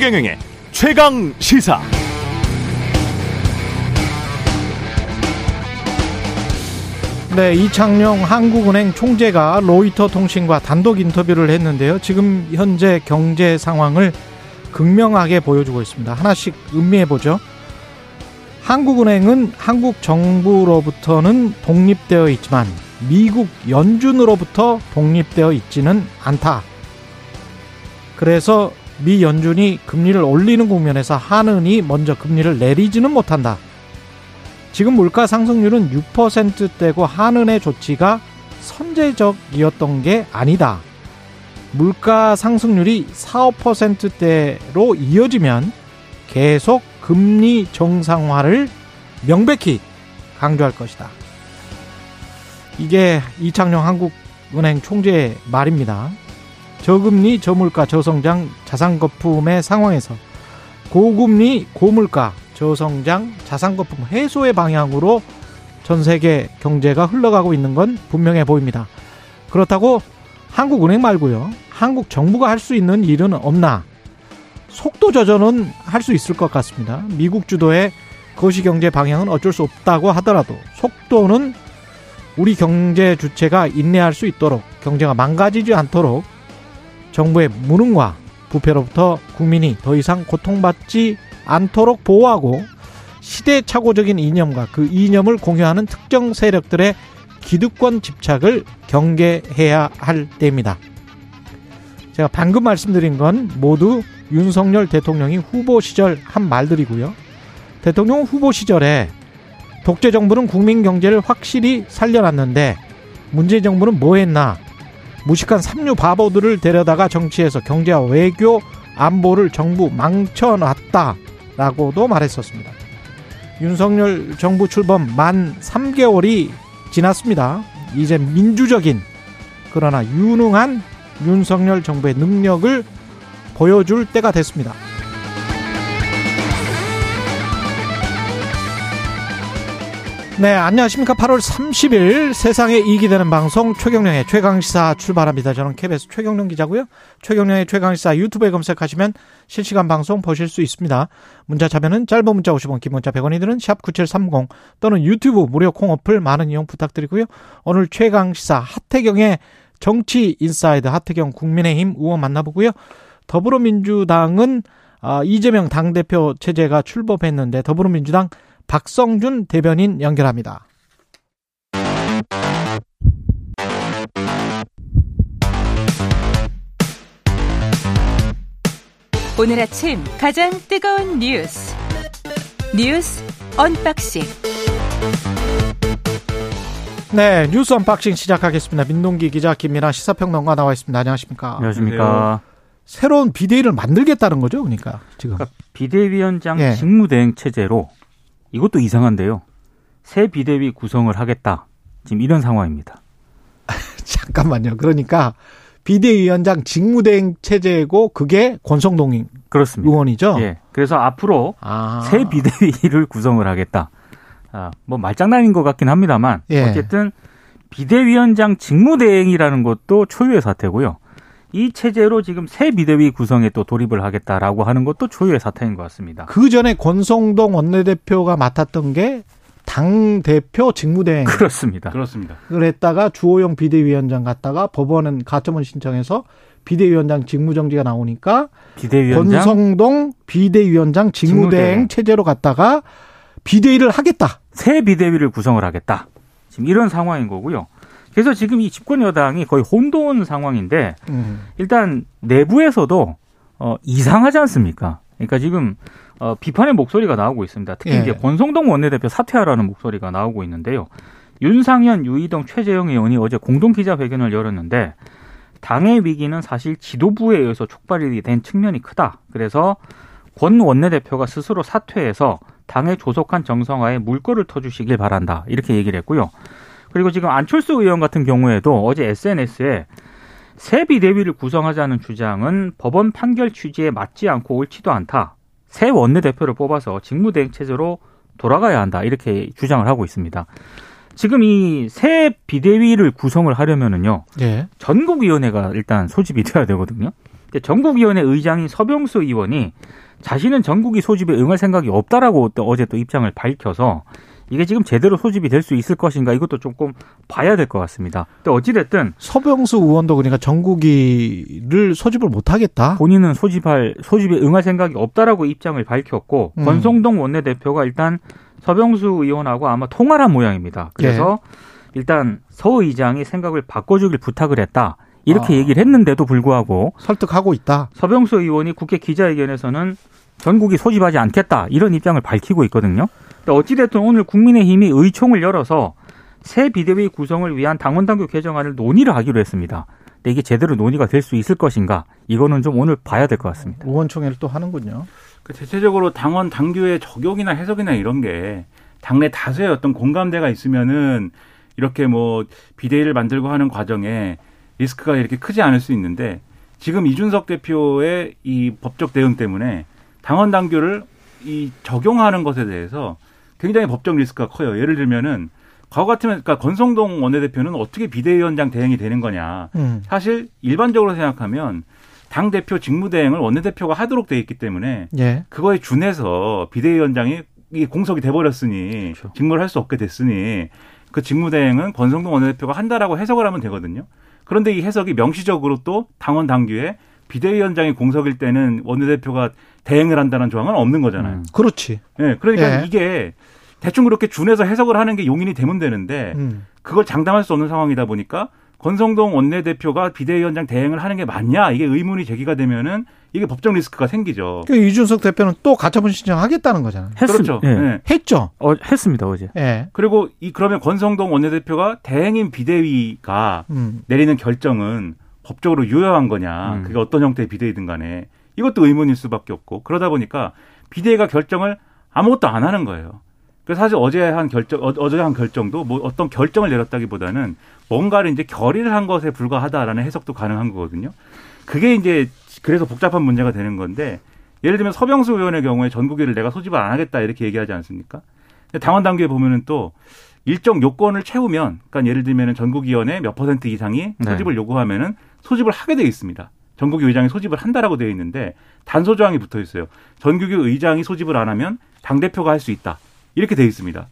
최경영의 최강 시사. 네, 이창용 한국은행 총재가 로이터 통신과 단독 인터뷰를 했는데요. 지금 현재 경제 상황을 극명하게 보여주고 있습니다. 하나씩 음미해 보죠. 한국은행은 한국 정부로부터는 독립되어 있지만 미국 연준으로부터 독립되어 있지는 않다. 그래서 미 연준이 금리를 올리는 국면에서 한은이 먼저 금리를 내리지는 못한다. 지금 물가 상승률은 6%대고 한은의 조치가 선제적이었던 게 아니다. 물가 상승률이 4, 5%대로 이어지면 계속 금리 정상화를 명백히 강조할 것이다. 이게 이창용 한국은행 총재의 말입니다. 저금리, 저물가, 저성장, 자산 거품의 상황에서 고금리, 고물가, 저성장, 자산 거품 해소의 방향으로 전 세계 경제가 흘러가고 있는 건 분명해 보입니다. 그렇다고 한국은행 말고요. 한국 정부가 할 수 있는 일은 없나? 속도 조절은 할 수 있을 것 같습니다. 미국 주도의 거시 경제 방향은 어쩔 수 없다고 하더라도 속도는 우리 경제 주체가 인내할 수 있도록 경제가 망가지지 않도록 정부의 무능과 부패로부터 국민이 더 이상 고통받지 않도록 보호하고 시대착오적인 이념과 그 이념을 공유하는 특정 세력들의 기득권 집착을 경계해야 할 때입니다. 제가 방금 말씀드린 건 모두 윤석열 대통령이 후보 시절 한 말들이고요. 대통령 후보 시절에 독재 정부는 국민 경제를 확실히 살려놨는데 문재인 정부는 뭐 했나? 무식한 삼류 바보들을 데려다가 정치에서 경제와 외교, 안보를 정부 망쳐놨다라고도 말했었습니다. 윤석열 정부 출범 만 3개월이 지났습니다. 이제 민주적인 그러나 유능한 윤석열 정부의 능력을 보여줄 때가 됐습니다. 네, 안녕하십니까. 8월 30일 세상에 이익이 되는 방송 최경령의 최강시사 출발합니다. 저는 KBS 최경령 기자고요. 최경령의 최강시사 유튜브에 검색하시면 실시간 방송 보실 수 있습니다. 문자 자면은 짧은 문자 50원, 긴 문자 100원이 드는 샵9730 또는 유튜브 무료 콩 어플 많은 이용 부탁드리고요. 오늘 최강시사 하태경의 정치 인사이드 하태경 국민의힘 의원 만나보고요. 더불어민주당은 아, 이재명 당대표 체제가 출범했는데 더불어민주당 박성준 대변인 연결합니다. 오늘 아침 가장 뜨거운 뉴스 뉴스 언박싱 네, 뉴스 언박싱 시작하겠습니다. 민동기 기자 김민아 시사평론가 나와 있습니다. 안녕하십니까? 안녕하십니까? 새로운 비대위를 만들겠다는 거죠, 그러니까 지금. 그러니까 비대위원장 예. 직무대행 체제로 이것도 이상한데요. 새 비대위 구성을 하겠다. 지금 이런 상황입니다. 잠깐만요. 그러니까 비대위원장 직무대행 체제고 그게 권성동 그렇습니다. 의원이죠. 예. 그래서 앞으로 아. 새 비대위를 구성을 하겠다. 아, 뭐 말장난인 것 같긴 합니다만 예. 어쨌든 비대위원장 직무대행이라는 것도 초유의 사태고요. 이 체제로 지금 새 비대위 구성에 또 돌입을 하겠다라고 하는 것도 초유의 사태인 것 같습니다. 그 전에 권성동 원내대표가 맡았던 게 당 대표 직무대행 그렇습니다. 그렇습니다. 을 했다가 주호영 비대위원장 갔다가 법원은 가처분 신청해서 비대위원장 직무정지가 나오니까 비대위원장 권성동 비대위원장 직무대행 직무대행. 체제로 갔다가 비대위를 하겠다. 새 비대위를 구성을 하겠다. 지금 이런 상황인 거고요. 그래서 지금 이 집권 여당이 거의 혼돈 상황인데 음. 일단 내부에서도 어, 이상하지 않습니까? 그러니까 지금 어, 비판의 목소리가 나오고 있습니다. 특히 예. 이제 권성동 원내대표 사퇴하라는 목소리가 나오고 있는데요. 윤상현, 유이동, 최재형 의원이 어제 공동 기자회견을 열었는데 당의 위기는 사실 지도부에 의해서 촉발이 된 측면이 크다. 그래서 권 원내대표가 스스로 사퇴해서 당에 조속한 정상화에 물꼬를 터주시길 바란다. 이렇게 얘기를 했고요. 그리고 지금 안철수 의원 같은 경우에도 어제 SNS에 새 비대위를 구성하자는 주장은 법원 판결 취지에 맞지 않고 옳지도 않다. 새 원내대표를 뽑아서 직무대행 체제로 돌아가야 한다. 이렇게 주장을 하고 있습니다. 지금 이 새 비대위를 구성을 하려면은요. 예. 전국위원회가 일단 소집이 돼야 되거든요. 전국위원회 의장인 서병수 의원이 자신은 전국이 소집에 응할 생각이 없다라고 또 어제 또 입장을 밝혀서 이게 지금 제대로 소집이 될 수 있을 것인가 이것도 조금 봐야 될 것 같습니다. 근데 어찌됐든 서병수 의원도 그러니까 전국이를 소집을 못하겠다. 본인은 소집할 소집에 응할 생각이 없다라고 입장을 밝혔고 음. 권성동 원내대표가 일단 서병수 의원하고 아마 통화를 한 모양입니다. 그래서 예. 일단 서 의장이 생각을 바꿔주길 부탁을 했다. 이렇게 아. 얘기를 했는데도 불구하고 설득하고 있다. 서병수 의원이 국회 기자회견에서는 전국이 소집하지 않겠다 이런 입장을 밝히고 있거든요. 근데 어찌됐든 오늘 국민의힘이 의총을 열어서 새 비대위 구성을 위한 당원당규 개정안을 논의를 하기로 했습니다. 근데 이게 제대로 논의가 될 수 있을 것인가 이거는 좀 오늘 봐야 될 것 같습니다. 의원총회를 또 하는군요. 그 대체적으로 당원 당규의 적용이나 해석이나 이런 게 당내 다수의 어떤 공감대가 있으면은 이렇게 뭐 비대위를 만들고 하는 과정에 리스크가 이렇게 크지 않을 수 있는데 지금 이준석 대표의 이 법적 대응 때문에 당원 당규를 이 적용하는 것에 대해서 굉장히 법적 리스크가 커요. 예를 들면은 과거 같으면 그러니까 권성동 원내대표는 어떻게 비대위원장 대행이 되는 거냐. 음. 사실 일반적으로 생각하면 당 대표 직무대행을 원내대표가 하도록 돼 있기 때문에 예. 그거에 준해서 비대위원장이 이 공석이 돼 버렸으니 그렇죠. 직무를 할 수 없게 됐으니 그 직무대행은 권성동 원내대표가 한다라고 해석을 하면 되거든요. 그런데 이 해석이 명시적으로 또 당원 당규에 비대위원장이 공석일 때는 원내대표가 대행을 한다는 조항은 없는 거잖아요. 음. 그렇지. 예, 그러니까 예. 이게 대충 그렇게 준해서 해석을 하는 게 용인이 되면 되는데 음. 그걸 장담할 수 없는 상황이다 보니까 권성동 원내대표가 비대위원장 대행을 하는 게 맞냐 이게 의문이 제기가 되면은 이게 법적 리스크가 생기죠. 그 이준석 대표는 또 가처분 신청하겠다는 거잖아요. 했습, 그렇죠. 예. 예. 했죠. 어, 했습니다 어제. 예. 그리고 이 그러면 권성동 원내대표가 대행인 비대위가 음. 내리는 결정은 법적으로 유효한 거냐, 음. 그게 어떤 형태의 비대위든 간에 이것도 의문일 수밖에 없고 그러다 보니까 비대위가 결정을 아무것도 안 하는 거예요. 그래서 사실 어제 한 결정, 어, 어제 한 결정도 뭐 어떤 결정을 내렸다기보다는 뭔가를 이제 결의를 한 것에 불과하다라는 해석도 가능한 거거든요. 그게 이제 그래서 복잡한 문제가 되는 건데 예를 들면 서병수 의원의 경우에 전국위를 내가 소집을 안 하겠다 이렇게 얘기하지 않습니까? 당원 단계에 보면은 또 일정 요건을 채우면, 그러니까 예를 들면은 전국위원회 몇 퍼센트 이상이 네. 소집을 요구하면은 소집을 하게 돼 있습니다. 전국위 의장이 소집을 한다라고 되어 있는데 단서 조항이 붙어 있어요. 전국위 의장이 소집을 안 하면 당 대표가 할 수 있다 이렇게 돼 있습니다.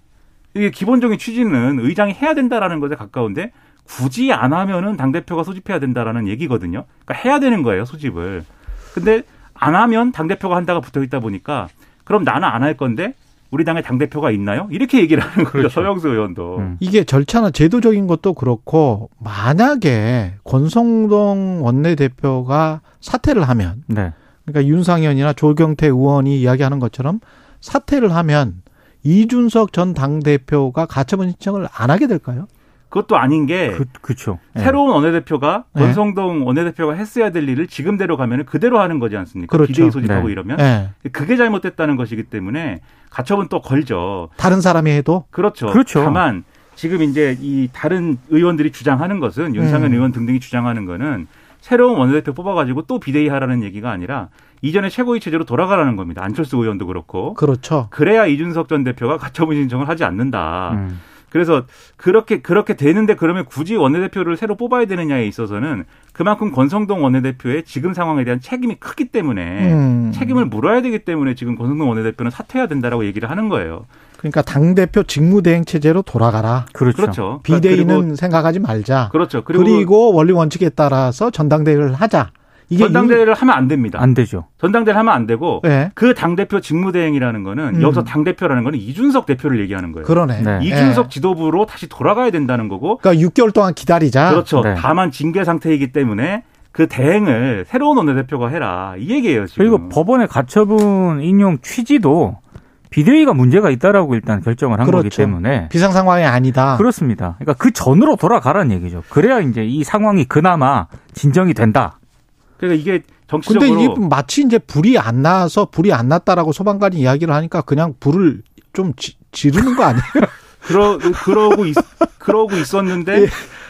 이게 기본적인 취지는 의장이 해야 된다라는 것에 가까운데 굳이 안 하면은 당 대표가 소집해야 된다라는 얘기거든요. 그러니까 해야 되는 거예요 소집을. 근데 안 하면 당 대표가 한다가 붙어 있다 보니까 그럼 나는 안 할 건데 우리 당에 당 대표가 있나요? 이렇게 얘기를 하는 거죠. 그렇죠. 서영수 의원도. 음. 이게 절차나 제도적인 것도 그렇고 만약에 권성동 원내대표가 사퇴를 하면 네. 그러니까 윤상현이나 조경태 의원이 이야기하는 것처럼 사퇴를 하면 이준석 전 당 대표가 가처분 신청을 안 하게 될까요? 그것도 아닌 게 그, 그쵸. 예. 새로운 원내대표가 네. 권성동 원내대표가 했어야 될 일을 지금대로 가면 그대로 하는 거지 않습니까? 그렇죠. 비대위 소집하고 네. 이러면 예. 그게 잘못됐다는 것이기 때문에 가처분 또 걸죠. 다른 사람이 해도 그렇죠. 그렇죠. 다만 지금 이제 이 다른 의원들이 주장하는 것은 윤상현 음. 의원 등등이 주장하는 거는 새로운 원내대표 뽑아가지고 또 비대위 하라는 얘기가 아니라 이전에 최고위 체제로 돌아가라는 겁니다. 안철수 의원도 그렇고. 그렇죠. 그래야 이준석 전 대표가 가처분 신청을 하지 않는다. 음. 그래서 그렇게 그렇게 되는데 그러면 굳이 원내대표를 새로 뽑아야 되느냐에 있어서는 그만큼 권성동 원내대표의 지금 상황에 대한 책임이 크기 때문에 음. 책임을 물어야 되기 때문에 지금 권성동 원내대표는 사퇴해야 된다라고 얘기를 하는 거예요. 그러니까 당 대표 직무대행 체제로 돌아가라. 그렇죠. 그렇죠. 비대위는 그리고- 생각하지 말자. 그렇죠. 그리고, 그리고, 원리 원칙에 따라서 전당대회를 하자. 이게 전당대회를 하면 안 됩니다. 안 되죠. 전당대회를 하면 안 되고 이- 네. 그 당 대표 직무대행이라는 거는 음. 여기서 당 대표라는 거는 이준석 대표를 얘기하는 거예요. 그러네. 네. 이준석 예. 지도부로 다시 돌아가야 된다는 거고 그러니까 6개월 동안 기다리자. 그렇죠. 네. 다만 징계 상태이기 때문에 그 대행을 새로운 원내대표가 해라. 이 얘기예요, 지금. 그리고 법원의 가처분 인용 취지도 비대위가 문제가 있다라고 일단 결정을 한 거기 그렇죠. 때문에 비상 상황이 아니다. 그렇습니다. 그러니까 그 전으로 돌아가라는 얘기죠. 그래야 이제 이 상황이 그나마 진정이 된다. 그러니까 이게 근데 정치적으로 이게 마치 이제 불이 안 나서 불이 안 났다라고 소방관이 이야기를 하니까 그냥 불을 좀 지, 지르는 거 아니에요? 그러 그러고 있, 그러고 있었는데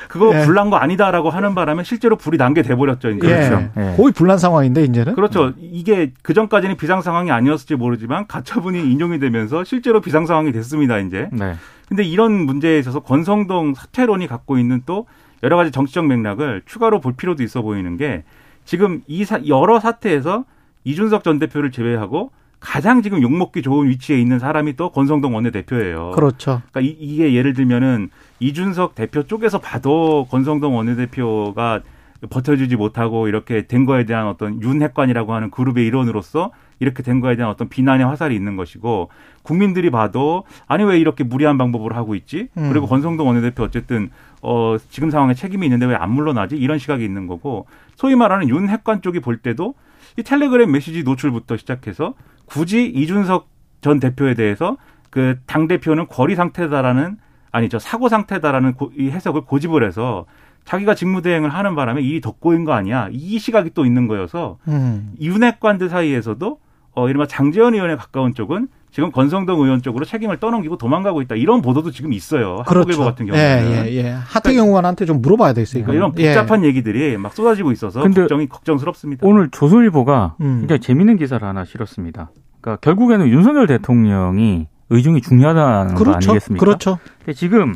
그거 예. 불난 거 아니다라고 하는 바람에 실제로 불이 난 게 돼버렸죠. 이제. 그렇죠. 예. 거의 불난 상황인데 이제는. 그렇죠. 이게 그 전까지는 비상 상황이 아니었을지 모르지만 가처분이 인용이 되면서 실제로 비상 상황이 됐습니다. 이제. 네. 근데 이런 문제에 있어서 권성동 사퇴론이 갖고 있는 또 여러 가지 정치적 맥락을 추가로 볼 필요도 있어 보이는 게 지금 이 사, 여러 사태에서 이준석 전 대표를 제외하고 가장 지금 욕먹기 좋은 위치에 있는 사람이 또 권성동 원내대표예요. 그렇죠. 그러니까 이, 이게 예를 들면은 이준석 대표 쪽에서 봐도 권성동 원내대표가 버텨주지 못하고 이렇게 된 거에 대한 어떤 윤핵관이라고 하는 그룹의 일원으로서 이렇게 된 거에 대한 어떤 비난의 화살이 있는 것이고 국민들이 봐도 아니 왜 이렇게 무리한 방법으로 하고 있지? 음. 그리고 권성동 원내대표 어쨌든 어 지금 상황에 책임이 있는데 왜 안 물러나지? 이런 시각이 있는 거고 소위 말하는 윤핵관 쪽이 볼 때도 이 텔레그램 메시지 노출부터 시작해서 굳이 이준석 전 대표에 대해서 그 당 대표는 거리 상태다라는 아니죠 사고 상태다라는 고, 이 해석을 고집을 해서 자기가 직무대행을 하는 바람에 더 꼬인 거 아니야 이 시각이 또 있는 거여서 음. 윤핵관들 사이에서도 어 이른바 장재현 의원에 가까운 쪽은 지금 권성동 의원 쪽으로 책임을 떠넘기고 도망가고 있다 이런 보도도 지금 있어요 한국일보 그렇죠. 같은 경우는 예, 예, 예. 하태경 의원한테 좀 물어봐야 되겠어요. 그러니까 이런 예. 복잡한 얘기들이 막 쏟아지고 있어서 근데 걱정이 걱정스럽습니다. 오늘 조선일보가 음. 굉장히 재밌는 기사를 하나 실었습니다. 그러니까 결국에는 윤석열 대통령이 의중이 중요하다는 거 그렇죠. 아니겠습니까? 그렇죠. 근데 지금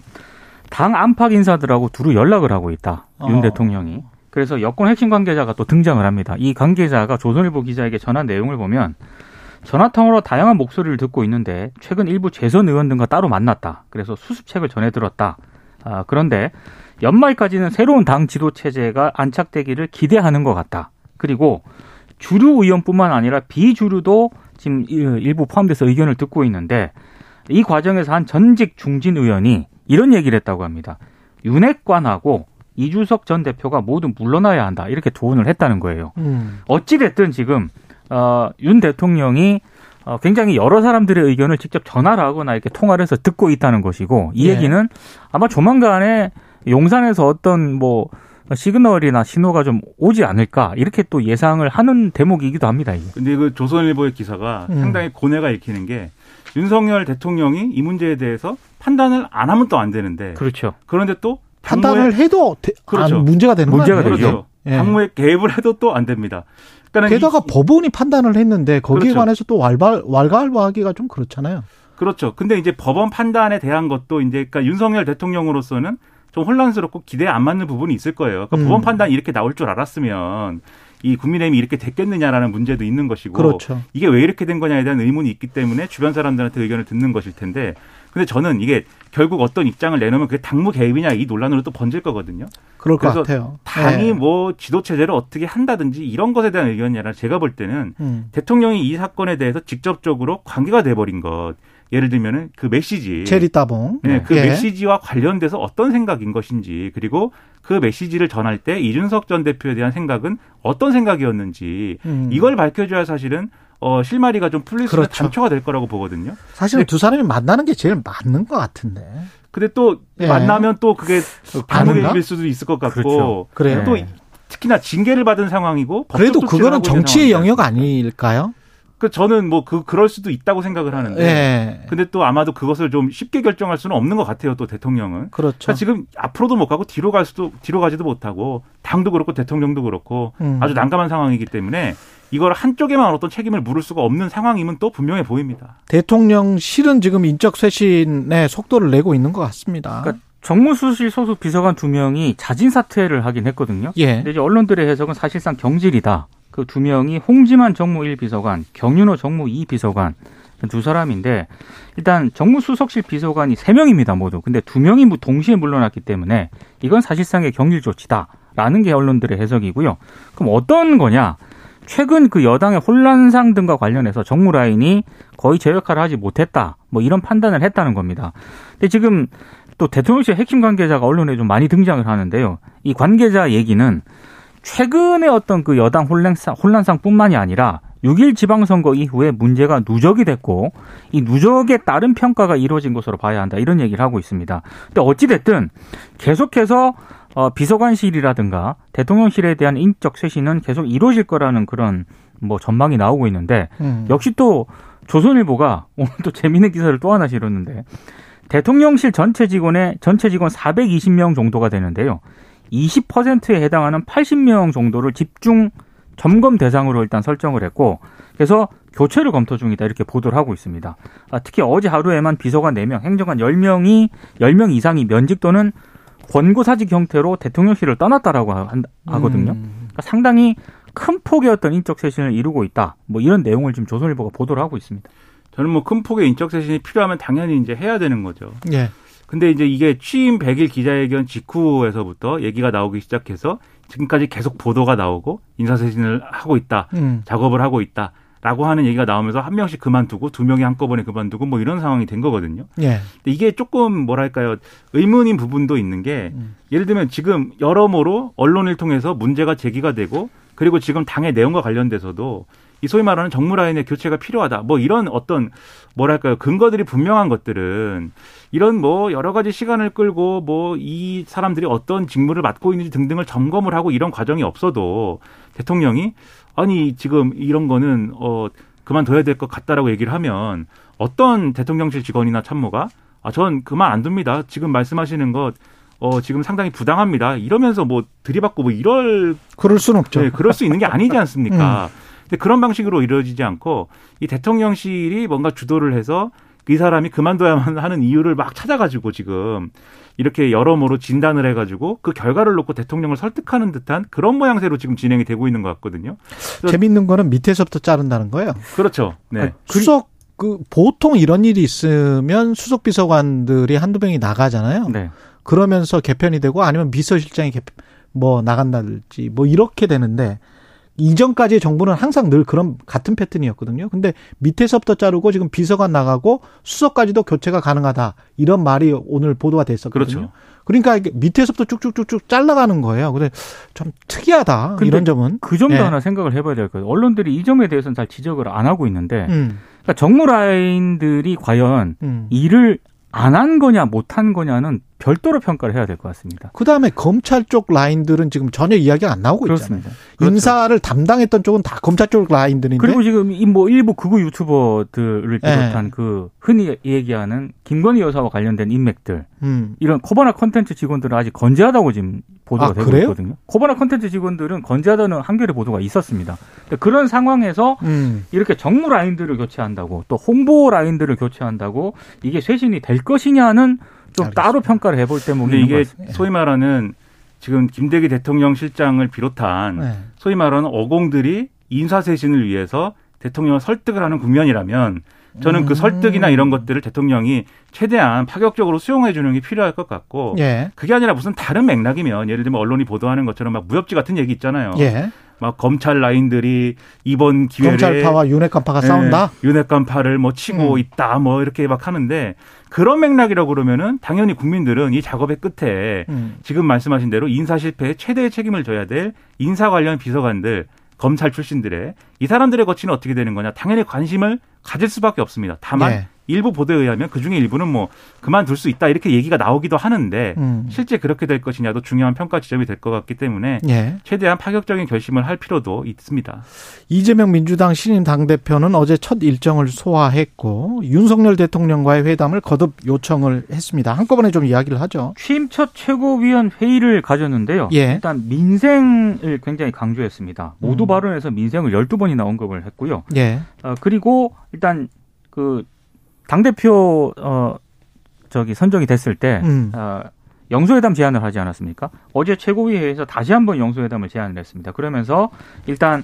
당 안팎 인사들하고 두루 연락을 하고 있다. 윤 어. 대통령이. 그래서 여권 핵심 관계자가 또 등장을 합니다. 이 관계자가 조선일보 기자에게 전한 내용을 보면 전화통화로 다양한 목소리를 듣고 있는데 최근 일부 재선 의원 등과 따로 만났다. 그래서 수습책을 전해 들었다. 아, 그런데 연말까지는 새로운 당 지도 체제가 안착되기를 기대하는 것 같다. 그리고 주류 의원뿐만 아니라 비주류도 지금 일부 포함돼서 의견을 듣고 있는데 이 과정에서 한 전직 중진 의원이 이런 얘기를 했다고 합니다. 윤핵관하고 이주석 전 대표가 모두 물러나야 한다. 이렇게 조언을 했다는 거예요. 음. 어찌 됐든 지금 어, 윤 대통령이 어, 굉장히 여러 사람들의 의견을 직접 전화를 하거나 이렇게 통화를 해서 듣고 있다는 것이고 이 예. 얘기는 아마 조만간에 용산에서 어떤 뭐 시그널이나 신호가 좀 오지 않을까 이렇게 또 예상을 하는 대목이기도 합니다. 이게. 근데 그 조선일보의 기사가 음. 상당히 고뇌가 읽히는 게 윤석열 대통령이 이 문제에 대해서 판단을 안 하면 또 안 되는데 그렇죠. 그런데 또 판단을 해도 대- 그렇죠. 안, 문제가 되는 문제가 거 아니에요? 되죠. 그렇죠. 예. 당무에 개입을 해도 또 안 됩니다. 그러니까 게다가 법원이 판단을 했는데 거기에 그렇죠. 관해서 또 왈발 왈가왈부하기가 좀 그렇잖아요. 그렇죠. 근데 이제 법원 판단에 대한 것도 이제 그러니까 윤석열 대통령으로서는 좀 혼란스럽고 기대에 안 맞는 부분이 있을 거예요. 그러니까 음. 법원 판단이 이렇게 나올 줄 알았으면 이 국민의힘이 이렇게 됐겠느냐라는 문제도 있는 것이고 그렇죠. 이게 왜 이렇게 된 거냐에 대한 의문이 있기 때문에 주변 사람들한테 의견을 듣는 것일 텐데 근데 저는 이게 결국 어떤 입장을 내놓으면 그게 당무 개입이냐 이 논란으로 또 번질 거거든요. 그럴 것 같아요. 당이 예. 뭐 지도 체제를 어떻게 한다든지 이런 것에 대한 의견이 아니라 제가 볼 때는 음. 대통령이 이 사건에 대해서 직접적으로 관계가 돼 버린 것. 예를 들면은 그 메시지. 체리 따봉. 네, 그 예. 메시지와 관련돼서 어떤 생각인 것인지 그리고 그 메시지를 전할 때 이준석 전 대표에 대한 생각은 어떤 생각이었는지 음. 이걸 밝혀줘야 사실은 어 실마리가 좀 풀릴 수 있는 그렇죠. 단초가 될 거라고 보거든요. 사실은 두 사람이 만나는 게 제일 맞는 것 같은데. 근데 또 예. 만나면 또 그게 아닌가? 반응일 수도 있을 것 같고 그렇죠. 그래요. 또 네. 특히나 징계를 받은 상황이고 그래도 그거는 정치의 영역? 아닐까요? 그 저는 뭐 그 그럴 수도 있다고 생각을 하는데 예. 근데 또 아마도 그것을 좀 쉽게 결정할 수는 없는 것 같아요. 또 대통령은. 그렇죠. 그러니까 지금 앞으로도 못 가고 뒤로 갈 수도 뒤로 가지도 못하고 당도 그렇고 대통령도 그렇고 음. 아주 난감한 상황이기 때문에 이걸 한쪽에만 어떤 책임을 물을 수가 없는 상황임은 또 분명해 보입니다. 대통령실은 지금 인적 쇄신에 속도를 내고 있는 것 같습니다. 그러니까 정무수실 소속 비서관 두 명이 자진 사퇴를 하긴 했거든요. 예. 근데 이제 언론들의 해석은 사실상 경질이다. 그 두 명이 홍지만 정무 1 비서관, 경윤호 정무 2 비서관 두 사람인데 일단 정무수석실 비서관이 세 명입니다 모두. 근데 두 명이 뭐 동시에 물러났기 때문에 이건 사실상의 경질 조치다라는 게 언론들의 해석이고요. 그럼 어떤 거냐? 최근 그 여당의 혼란상 등과 관련해서 정무 라인이 거의 제 역할을 하지 못했다. 뭐 이런 판단을 했다는 겁니다. 근데 지금 또 대통령실 핵심 관계자가 언론에 좀 많이 등장을 하는데요. 이 관계자 얘기는 최근에 어떤 그 여당 혼란상, 혼란상뿐만이 아니라 6일 지방선거 이후에 문제가 누적이 됐고 이 누적에 따른 평가가 이루어진 것으로 봐야 한다 이런 얘기를 하고 있습니다. 근데 어찌 됐든 계속해서 어, 비서관실이라든가 대통령실에 대한 인적 쇄신은 계속 이루어질 거라는 그런 뭐 전망이 나오고 있는데 음. 역시 또 조선일보가 오늘 또 재미있는 기사를 또 하나 실었는데 대통령실 전체 직원의 전체 직원 420명 정도가 되는데요. 20%에 해당하는 80명 정도를 집중 점검 대상으로 일단 설정을 했고 그래서 교체를 검토 중이다 이렇게 보도를 하고 있습니다. 아, 특히 어제 하루에만 비서관 4명, 행정관 10명이 10명 이상이 면직 또는 권고사직 형태로 대통령실을 떠났다라고 한- 하거든요. 음. 그러니까 상당히 큰 폭의 어떤 인적 쇄신을 이루고 있다. 뭐 이런 내용을 지금 조선일보가 보도를 하고 있습니다. 저는 뭐 큰 폭의 인적 쇄신이 필요하면 당연히 이제 해야 되는 거죠. 예. 근데 이제 이게 취임 100일 기자회견 직후에서부터 얘기가 나오기 시작해서 지금까지 계속 보도가 나오고 인사쇄신을 하고 있다. 음. 작업을 하고 있다. 라고 하는 얘기가 나오면서 한 명씩 그만두고 두 명이 한꺼번에 그만두고 뭐 이런 상황이 된 거거든요. 예. 근데 이게 조금 뭐랄까요 의문인 부분도 있는 게 음. 예를 들면 지금 여러모로 언론을 통해서 문제가 제기가 되고 그리고 지금 당의 내용과 관련돼서도 이 소위 말하는 정무 라인의 교체가 필요하다. 뭐 이런 어떤 뭐랄까요 근거들이 분명한 것들은 이런 뭐 여러 가지 시간을 끌고 뭐 이 사람들이 어떤 직무를 맡고 있는지 등등을 점검을 하고 이런 과정이 없어도 대통령이 아니 지금 이런 거는 어 그만둬야 될 것 같다라고 얘기를 하면 어떤 대통령실 직원이나 참모가 아 전 그만 안 둡니다. 지금 말씀하시는 것 어, 지금 상당히 부당합니다. 이러면서 뭐 들이받고 뭐 이럴 그럴 순 없죠. 네, 그럴 수 있는 게 아니지 않습니까? 근데 그런 방식으로 이루어지지 않고 이 대통령실이 뭔가 주도를 해서 이 사람이 그만둬야만 하는 이유를 막 찾아가지고 지금 이렇게 여러모로 진단을 해가지고 그 결과를 놓고 대통령을 설득하는 듯한 그런 모양새로 지금 진행이 되고 있는 것 같거든요. 재밌는 거는 밑에서부터 자른다는 거예요. 그렇죠. 네. 아니, 수석 그 보통 이런 일이 있으면 수석 비서관들이 한두 명이 나가잖아요. 네. 그러면서 개편이 되고 아니면 비서실장이 개, 뭐 나간다든지 뭐 이렇게 되는데 이전까지의 정부는 항상 늘 그런 같은 패턴이었거든요. 근데 밑에서부터 자르고 지금 비서관 나가고 수석까지도 교체가 가능하다. 이런 말이 오늘 보도가 됐었거든요. 그렇죠. 그러니까 이게 밑에서부터 쭉쭉쭉쭉 잘라가는 거예요. 근데 좀 특이하다. 이런 점은. 그 점도 예. 하나 생각을 해봐야 될 거예요. 언론들이 이 점에 대해서는 잘 지적을 안 하고 있는데, 음, 그러니까 정무 라인들이 과연 음. 일을 안 한 거냐 못 한 거냐는 별도로 평가를 해야 될 것 같습니다. 그 다음에 검찰 쪽 라인들은 지금 전혀 이야기가 안 나오고 있잖아요. 그렇습니다. 인사를 담당했던 쪽은 다 검찰 쪽 라인들인데. 그리고 지금 이뭐 일부 극우 유튜버들을 네. 비롯한 그 흔히 얘기하는 김건희 여사와 관련된 인맥들 음. 이런 코바나 컨텐츠 직원들은 아직 건재하다고 지금 보도가 아, 되고 그래요? 있거든요. 코바나 컨텐츠 직원들은 건재하다는 한겨레 보도가 있었습니다. 그런 상황에서 음. 이렇게 정무 라인들을 교체한다고 또 홍보 라인들을 교체한다고 이게 쇄신이 될 것이냐는 좀 알겠습니다. 따로 평가를 해볼 것 이게. 소위 말하는 지금 김대기 대통령 실장을 비롯한 네. 소위 말하는 어공들이 인사쇄신을 위해서 대통령을 설득을 하는 국면이라면 저는 그 음. 설득이나 이런 것들을 대통령이 최대한 파격적으로 수용해 주는 게 필요할 것 같고 예. 그게 아니라 무슨 다른 맥락이면 예를 들면 언론이 보도하는 것처럼 막 무협지 같은 얘기 있잖아요. 예. 막 검찰 라인들이 이번 기회에 검찰파와 윤핵관파가 예, 싸운다. 윤핵관파를 뭐 치고 음. 있다 뭐 이렇게 막 하는데 그런 맥락이라고 그러면은 당연히 국민들은 이 작업의 끝에 음. 지금 말씀하신 대로 인사 실패에 최대의 책임을 져야 될 인사 관련 비서관들 검찰 출신들의 이 사람들의 거치는 어떻게 되는 거냐 당연히 관심을 가질 수밖에 없습니다. 다만 예. 일부 보도에 의하면 그 중에 일부는 뭐 그만둘 수 있다 이렇게 얘기가 나오기도 하는데 음. 실제 그렇게 될 것이냐도 중요한 평가 지점이 될 것 같기 때문에 예. 최대한 파격적인 결심을 할 필요도 있습니다. 이재명 민주당 신임 당 대표는 어제 첫 일정을 소화했고 윤석열 대통령과의 회담을 거듭 요청을 했습니다. 한꺼번에 좀 이야기를 하죠. 취임 첫 최고위원 회의를 가졌는데요. 예. 일단 민생을 굉장히 강조했습니다. 모두 음. 발언에서 민생을 12번이나 언급을 했고요. 예. 어, 그리고 일단 그 당 대표 어 저기 선정이 됐을 때 음. 어, 영수회담 제안을 하지 않았습니까? 어제 최고위회에서 다시 한번 영수회담을 제안을 했습니다. 그러면서 일단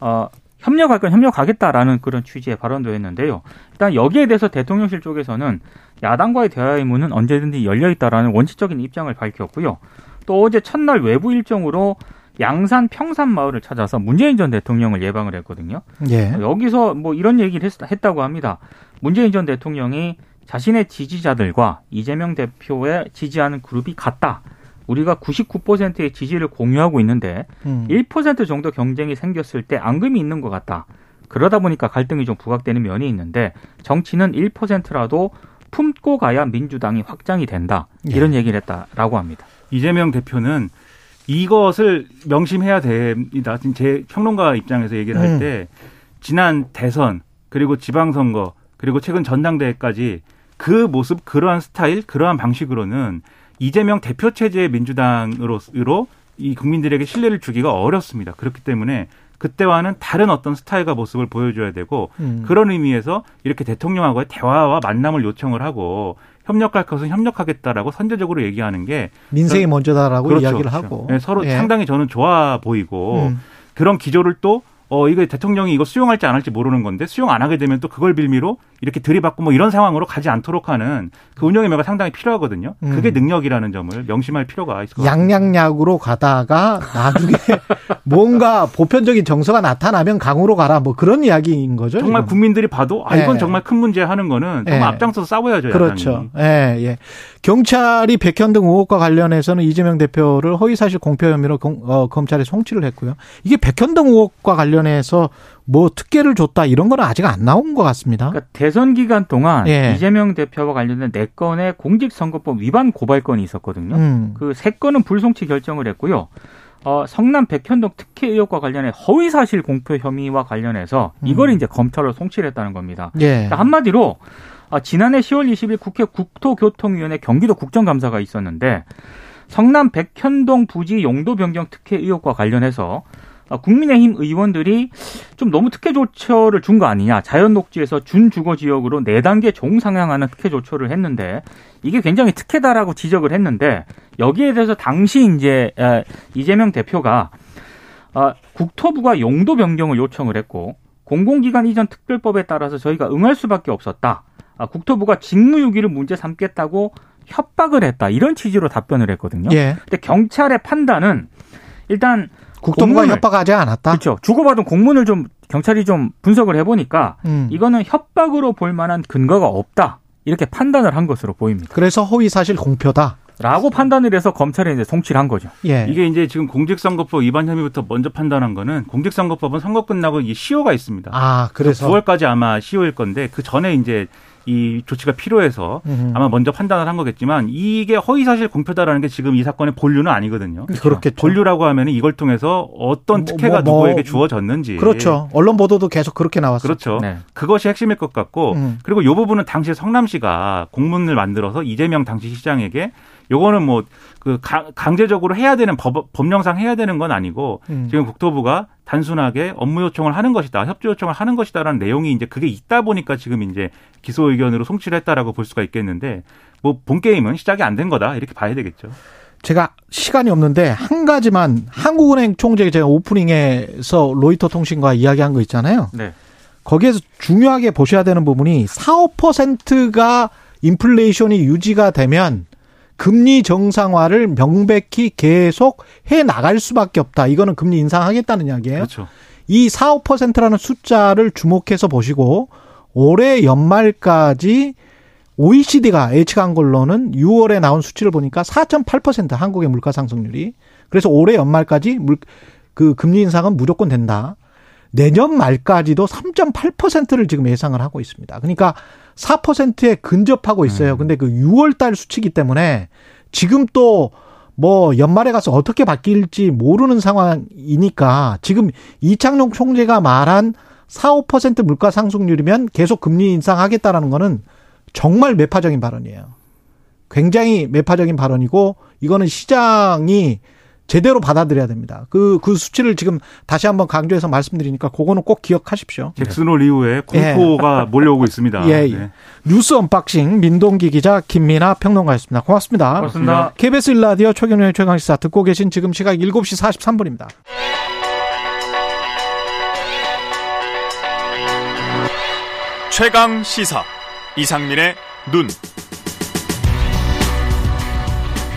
어 협력할 건 협력하겠다라는 그런 취지의 발언도 했는데요. 일단 여기에 대해서 대통령실 쪽에서는 야당과의 대화의 문은 언제든지 열려 있다라는 원칙적인 입장을 밝혔고요. 또 어제 첫날 외부 일정으로 양산 평산 마을을 찾아서 문재인 전 대통령을 예방을 했거든요. 예. 여기서 뭐 이런 얘기를 했, 했다고 합니다. 문재인 전 대통령이 자신의 지지자들과 이재명 대표의 지지하는 그룹이 같다. 우리가 99%의 지지를 공유하고 있는데 음. 1% 정도 경쟁이 생겼을 때 앙금이 있는 것 같다. 그러다 보니까 갈등이 좀 부각되는 면이 있는데 정치는 1%라도 품고 가야 민주당이 확장이 된다. 예. 이런 얘기를 했다라고 합니다. 이재명 대표는 이것을 명심해야 됩니다. 제 평론가 입장에서 얘기를 음. 할때 지난 대선 그리고 지방선거 그리고 최근 전당대회까지 그 모습 그러한 스타일 그러한 방식으로는 이재명 대표 체제의 민주당으로 이 국민들에게 신뢰를 주기가 어렵습니다. 그렇기 때문에 그때와는 다른 어떤 스타일과 모습을 보여줘야 되고 음. 그런 의미에서 이렇게 대통령하고의 대화와 만남을 요청을 하고 협력할 것은 협력하겠다라고 선제적으로 얘기하는 게 민생이 먼저다라고 그렇죠, 이야기를 그렇죠. 하고 네, 서로 예. 상당히 저는 좋아 보이고 음. 그런 기조를 또 어, 이거 대통령이 이거 수용할지 안 할지 모르는 건데 수용 안 하게 되면 또 그걸 빌미로 이렇게 들이받고 뭐 이런 상황으로 가지 않도록 하는 그 운영의 매가 상당히 필요하거든요. 그게 음. 능력이라는 점을 명심할 필요가 있을 것 같습니다. 양양약으로 가다가 나중에 뭔가 보편적인 정서가 나타나면 강으로 가라 뭐 그런 이야기인 거죠. 정말 지금. 국민들이 봐도 아 이건 예. 정말 큰 문제 하는 거는 정말 예. 앞장서서 싸워야죠. 그렇죠. 예, 예. 경찰이 백현 등 의혹과 관련해서는 이재명 대표를 허위사실 공표 혐의로 공- 어, 검찰에 송치를 했고요. 이게 백현 등 의혹과 관련 해서 뭐 특혜를 줬다 이런 거는 아직 안 나온 것 같습니다. 그러니까 대선 기간 동안 예. 이재명 대표와 관련된 네 건의 공직선거법 위반 고발건이 있었거든요. 음. 그세 건은 불송치 결정을 했고요. 어, 성남 백현동 특혜 의혹과 관련해 허위 사실 공표 혐의와 관련해서 이걸 음. 이제 검찰로 송치를 했다는 겁니다. 예. 그러니까 한마디로 아, 지난해 10월 20일 국회 국토교통위원회 경기도 국정감사가 있었는데 성남 백현동 부지 용도 변경 특혜 의혹과 관련해서 아, 국민의힘 의원들이 좀 너무 특혜 조처를 준 거 아니냐. 자연 녹지에서 준 주거 지역으로 4단계 종상향하는 특혜 조처를 했는데 이게 굉장히 특혜다라고 지적을 했는데 여기에 대해서 당시 이제 에, 이재명 대표가 아, 국토부가 용도 변경을 요청을 했고 공공기관 이전 특별법에 따라서 저희가 응할 수밖에 없었다. 아, 국토부가 직무유기를 문제 삼겠다고 협박을 했다. 이런 취지로 답변을 했거든요. 예. 근데 경찰의 판단은 일단 국토부가 공문을- 협박하지 않았다. 그렇죠. 주고받은 공문을 좀 경찰이 좀 분석을 해보니까 음. 이거는 협박으로 볼 만한 근거가 없다. 이렇게 판단을 한 것으로 보입니다. 그래서 허위 사실 공표다. 라고 판단을 해서 검찰에 이제 송치를 한 거죠. 예. 이게 이제 지금 공직선거법 위반 혐의부터 먼저 판단한 거는 공직선거법은 선거 끝나고 이 시효가 있습니다. 아, 그래서 9월까지 아마 시효일 건데 그 전에 이제 이 조치가 필요해서 음. 아마 먼저 판단을 한 거겠지만 이게 허위사실 공표다라는 게 지금 이 사건의 본류는 아니거든요. 그렇겠죠. 본류라고 하면 이걸 통해서 어떤 뭐, 특혜가 뭐, 뭐, 누구에게 주어졌는지 그렇죠. 언론 보도도 계속 그렇게 나왔어요. 그렇죠. 네. 그것이 핵심일 것 같고 음. 그리고 이 부분은 당시에 성남시가 공문을 만들어서 이재명 당시 시장에게 요거는 뭐 그 강제적으로 해야 되는 법, 법령상 해야 되는 건 아니고 음. 지금 국토부가 단순하게 업무 요청을 하는 것이다, 협조 요청을 하는 것이다라는 내용이 이제 그게 있다 보니까 지금 이제 기소 의견으로 송치를 했다라고 볼 수가 있겠는데 뭐 본 게임은 시작이 안 된 거다 이렇게 봐야 되겠죠. 제가 시간이 없는데 한 가지만 한국은행 총재 제가 오프닝에서 로이터 통신과 이야기한 거 있잖아요. 네. 거기에서 중요하게 보셔야 되는 부분이 4, 5%가 인플레이션이 유지가 되면 금리 정상화를 명백히 계속 해 나갈 수밖에 없다. 이거는 금리 인상하겠다는 이야기예요. 그렇죠. 이 4, 5%라는 숫자를 주목해서 보시고 올해 연말까지 OECD가 예측한 걸로는 6월에 나온 수치를 보니까 4.8% 한국의 물가 상승률이. 그래서 올해 연말까지 물, 그 금리 인상은 무조건 된다. 내년 말까지도 3.8%를 지금 예상을 하고 있습니다. 그러니까 4%에 근접하고 있어요. 근데 그 6월 달 수치기 때문에 지금 또 뭐 연말에 가서 어떻게 바뀔지 모르는 상황이니까 지금 이창용 총재가 말한 4, 5% 물가 상승률이면 계속 금리 인상하겠다라는 거는 정말 매파적인 발언이에요. 굉장히 매파적인 발언이고 이거는 시장이 제대로 받아들여야 됩니다. 그, 그 수치를 지금 다시 한번 강조해서 말씀드리니까 그거는 꼭 기억하십시오. 잭슨홀 이후에 공포가 몰려오고 있습니다. 예, 네. 뉴스 언박싱 민동기 기자 김민아 평론가였습니다. 고맙습니다. 고맙습니다. KBS 일라디오 최경영의 최강시사 듣고 계신 지금 시각 7시 43분입니다. 최강 시사 이상민의 눈.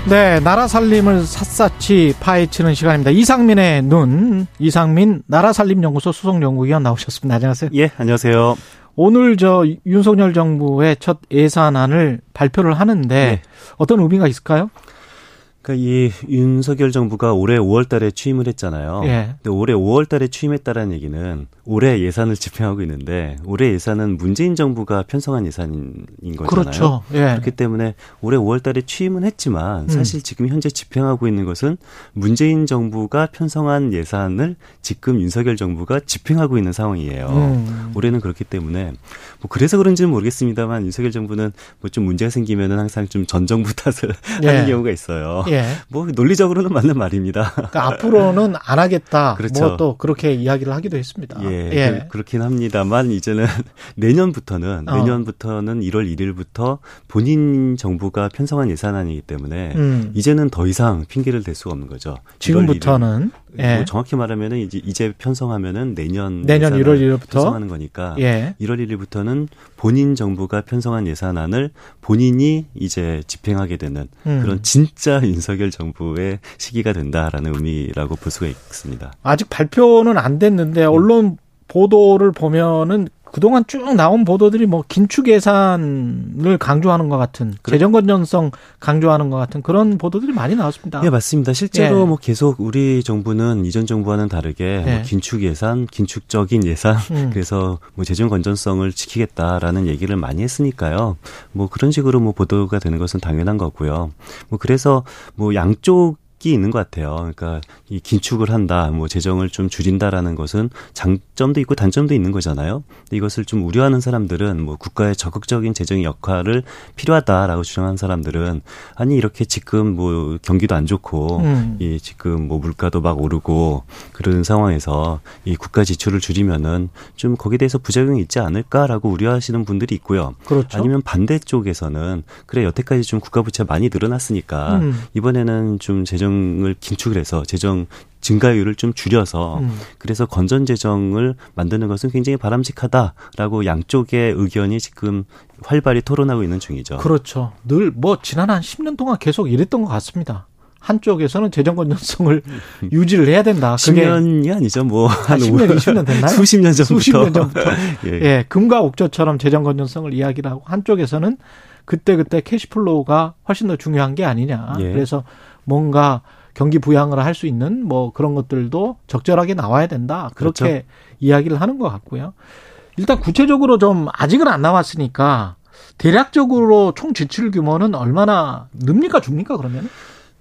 네, 나라 살림을 샅샅이 파헤치는 시간입니다. 이상민의 눈, 이상민 나라 살림 연구소 수석 연구위원 나오셨습니다. 안녕하세요. 예, 안녕하세요. 오늘 저 윤석열 정부의 첫 예산안을 발표를 하는데 네. 어떤 의미가 있을까요? 그러니까 이 윤석열 정부가 올해 5월 달에 취임을 했잖아요. 예. 근데 올해 5월 달에 취임했다라는 얘기는 올해 예산을 집행하고 있는데 올해 예산은 문재인 정부가 편성한 예산인 거잖아요. 그렇죠. 예. 그렇기 때문에 올해 5월 달에 취임은 했지만 사실 지금 현재 집행하고 있는 것은 문재인 정부가 편성한 예산을 지금 윤석열 정부가 집행하고 있는 상황이에요. 음. 올해는 그렇기 때문에 뭐 그래서 그런지는 모르겠습니다만 윤석열 정부는 뭐 좀 문제가 생기면은 항상 좀 전 정부 탓을 예. 하는 경우가 있어요. 예. 예. 뭐 논리적으로는 맞는 말입니다. 그러니까 앞으로는 안 하겠다. 그렇죠. 뭐 또 그렇게 이야기를 하기도 했습니다. 예, 그, 렇긴 합니다만 이제는 내년부터는 어. 내년부터는 1월 1일부터 본인 정부가 편성한 예산안이기 때문에 음. 이제는 더 이상 핑계를 댈 수가 없는 거죠. 1월 1일. 지금부터는 예. 뭐 정확히 말하면은 이제 이제 편성하면은 내년 내년 예산을 1월 1일부터 편성하는 거니까 예. 1월 1일부터는 본인 정부가 편성한 예산안을 본인이 이제 집행하게 되는 음. 그런 진짜 윤석열 정부의 시기가 된다라는 의미라고 볼 수가 있습니다. 아직 발표는 안 됐는데 언론 보도를 보면은 그동안 쭉 나온 보도들이 뭐 긴축 예산을 강조하는 것 같은 재정 건전성 강조하는 것 같은 그런 보도들이 많이 나왔습니다. 예, 맞습니다. 실제로 예. 뭐 계속 우리 정부는 이전 정부와는 다르게 예. 뭐 긴축 예산, 긴축적인 예산, 음. 그래서 뭐 재정 건전성을 지키겠다라는 얘기를 많이 했으니까요. 뭐 그런 식으로 뭐 보도가 되는 것은 당연한 거고요. 뭐 그래서 뭐 양쪽 이 있는 것 같아요. 그러니까 이 긴축을 한다, 뭐 재정을 좀 줄인다라는 것은 장점도 있고 단점도 있는 거잖아요. 근데 이것을 좀 우려하는 사람들은 뭐 국가의 적극적인 재정 역할을 필요하다라고 주장하는 사람들은 아니 이렇게 지금 뭐 경기도 안 좋고 음. 이 지금 뭐 물가도 막 오르고 그런 상황에서 이 국가 지출을 줄이면은 좀 거기에 대해서 부작용이 있지 않을까라고 우려하시는 분들이 있고요. 그렇죠. 아니면 반대 쪽에서는 그래 여태까지 좀 국가 부채 많이 늘어났으니까 음. 이번에는 좀 재정 을 긴축을 해서 재정 증가율을 좀 줄여서 음. 그래서 건전 재정을 만드는 것은 굉장히 바람직하다라고 양쪽의 의견이 지금 활발히 토론하고 있는 중이죠. 그렇죠. 늘 뭐 지난 한 10년 동안 계속 이랬던 것 같습니다. 한쪽에서는 재정 건전성을 유지를 해야 된다. 그게 10년이 아니죠. 뭐한한 10년, 20년 됐나요? 수십 년 전부터. 수십 년 전부터. 예. 예, 금과 옥조처럼 재정 건전성을 이야기를 하고 한쪽에서는 그때그때 cash flow가 훨씬 더 중요한 게 아니냐. 예. 그래서 뭔가 경기 부양을 할 수 있는 뭐 그런 것들도 적절하게 나와야 된다. 그렇게 그렇죠. 이야기를 하는 것 같고요. 일단 구체적으로 좀 아직은 안 나왔으니까 대략적으로 총 지출 규모는 얼마나 늡니까 줍니까 그러면?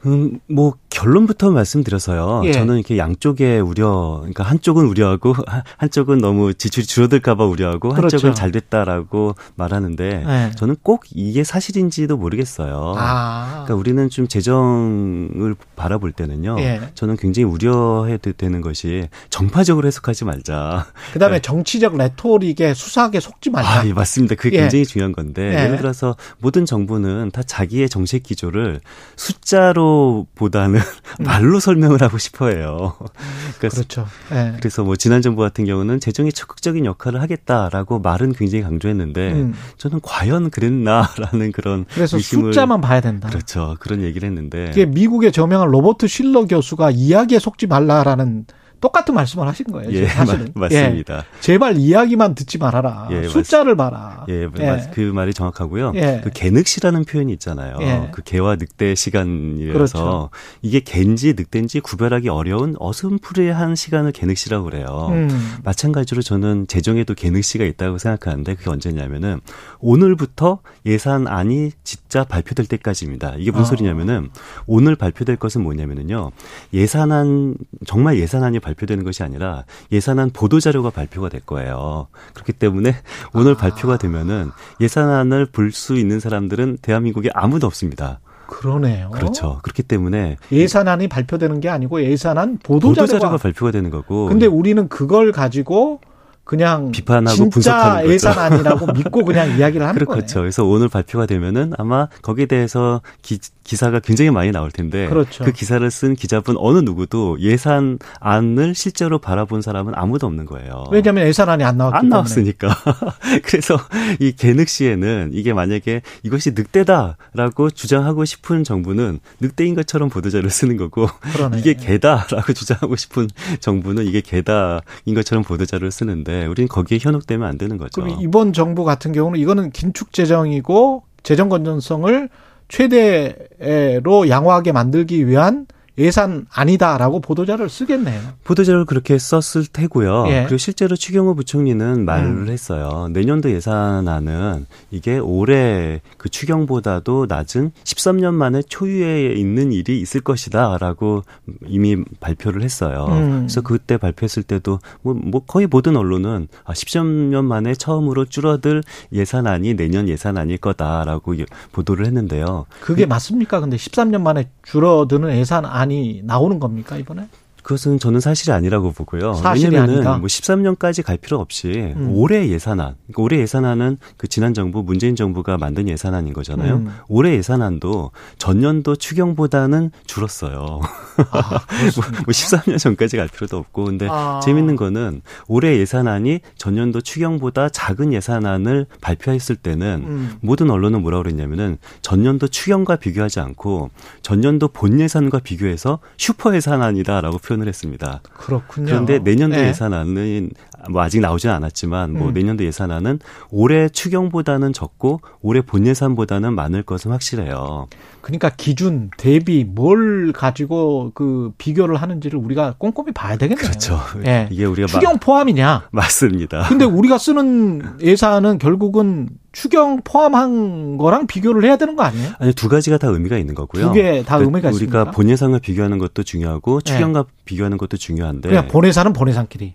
음, 뭐 결론부터 말씀드려서요. 예. 저는 이렇게 양쪽의 우려, 그러니까 한쪽은 우려하고 한쪽은 너무 지출이 줄어들까봐 우려하고 그렇죠. 한쪽은 잘 됐다라고 말하는데 네. 저는 꼭 이게 사실인지도 모르겠어요. 아, 그러니까 우리는 좀 재정을 바라볼 때는요. 예. 저는 굉장히 우려해야 되는 것이 정파적으로 해석하지 말자. 그다음에 정치적 레토릭에 수사하게 속지 말자. 아, 예, 맞습니다. 그게 예. 굉장히 중요한 건데 예. 예를 들어서 모든 정부는 다 자기의 정책 기조를 숫자로 보다는 말로 설명을 하고 싶어해요. 그러니까 그렇죠. 예. 그래서 뭐 지난 정부 같은 경우는 재정에 적극적인 역할을 하겠다라고 말은 굉장히 강조했는데 음. 저는 과연 그랬나라는 그런 그래서 의심을 숫자만 봐야 된다. 그렇죠 그런 얘기를 했는데 그게 미국의 저명한 로버트 실러 교수가 이야기에 속지 말라라는 똑같은 말씀을 하신 거예요. 예 사실은. 맞, 맞습니다. 예. 제발 이야기만 듣지 말아라. 예, 숫자를 봐라. 예, 맞- 그 말이 정확하고요. 예. 그 개늑시라는 표현이 있잖아요. 예. 그 개와 늑대 시간이라서 그렇죠. 이게 개인지 늑대인지 구별하기 어려운 어슴푸레한 시간을 개늑시라고 그래요. 음. 마찬가지로 저는 재정에도 개늑시가 있다고 생각하는데 그게 언제냐면은 오늘부터 예산안이 진짜 발표될 때까지입니다. 이게 무슨 아. 소리냐면은 오늘 발표될 것은 뭐냐면은요. 예산안 정말 예산안이 발표되는 것이 아니라 예산안 보도 자료가 발표가 될 거예요. 그렇기 때문에 오늘 아. 발표가 되면은 예산안을 볼 수 있는 사람들은 대한민국에 아무도 없습니다. 그러네요. 그렇죠. 그렇기 때문에 예산안이 발표되는 게 아니고 예산안 보도. 자료가 발표가 되는 거고 근데 우리는 그걸 가지고 그냥 비판하고 진짜 분석하는. 예산안이라고 믿고 그냥 이야기를 하는 거예요. 그렇죠. 그래서 오늘 발표가 되면은 아마 거기에 대해서 기, 기사가 굉장히 많이 나올 텐데 그렇죠. 그 기사를 쓴 기자분 어느 누구도 예산안을 실제로 바라본 사람은 아무도 없는 거예요. 왜냐하면 예산안이 안 나왔기 안. 나왔으니까. 그래서 이 개늑시에는 이게 만약에 이것이 늑대다라고 주장하고 싶은 정부는 늑대인 것처럼 보도자료를 쓰는 거고 그러네. 이게 개다라고 주장하고 싶은 정부는 이게 개다인 것처럼 보도자료를 쓰는데 우리는 거기에 현혹되면 안 되는 거죠. 그럼 이번 정부 같은 경우는 이거는 긴축 재정이고 재정 건전성을 최대로 양호하게 만들기 위한 예산 아니다라고 보도자를 쓰겠네요. 보도자를 그렇게 썼을 테고요. 예. 그리고 실제로 추경호 부총리는 말을 음. 했어요. 내년도 예산안은 이게 올해 그 추경보다도 낮은 13년 만에 초유에 있는 일이 있을 것이다라고 이미 발표를 했어요. 음. 그래서 그때 발표했을 때도 뭐, 뭐 거의 모든 언론은 아, 13년 만에 처음으로 줄어들 예산안이 내년 예산안일 거다라고 예- 보도를 했는데요. 그게 맞습니까? 근데 13년 만에 줄어드는 예산안 이 나오는 겁니까, 이번에? 그것은 저는 사실이 아니라고 보고요. 사실이 왜냐면은 아니다. 뭐 13년까지 갈 필요 없이 음. 올해 예산안, 그러니까 올해 예산안은 그 지난 정부 문재인 정부가 만든 예산안인 거잖아요. 음. 올해 예산안도 전년도 추경보다는 줄었어요. 아, 뭐, 뭐 13년 전까지 갈 필요도 없고 근데 아. 재밌는 거는 올해 예산안이 전년도 추경보다 작은 예산안을 발표했을 때는 음. 모든 언론은 뭐라고 그랬냐면은 전년도 추경과 비교하지 않고 전년도 본 예산과 비교해서 슈퍼 예산안이다라고 표현 을 했습니다. 그렇군요. 그런데 내년도 네. 예산안은 뭐 아직 나오진 않았지만 뭐 음. 내년도 예산안은 올해 추경보다는 적고 올해 본 예산보다는 많을 것은 확실해요. 그러니까 기준 대비 뭘 가지고 그 비교를 하는지를 우리가 꼼꼼히 봐야 되겠네요. 그렇죠. 예. 이게 우리가 추경 포함이냐? 마- 맞습니다. 근데 우리가 쓰는 예산은 결국은 추경 포함한 거랑 비교를 해야 되는 거 아니에요? 아니 두 가지가 다 의미가 있는 거고요. 두 개다그 의미가 있습니까? 우리가 본 예산을 비교하는 것도 중요하고 네. 추경과 비교하는 것도 중요한데 그냥 본예산은 본예산끼리.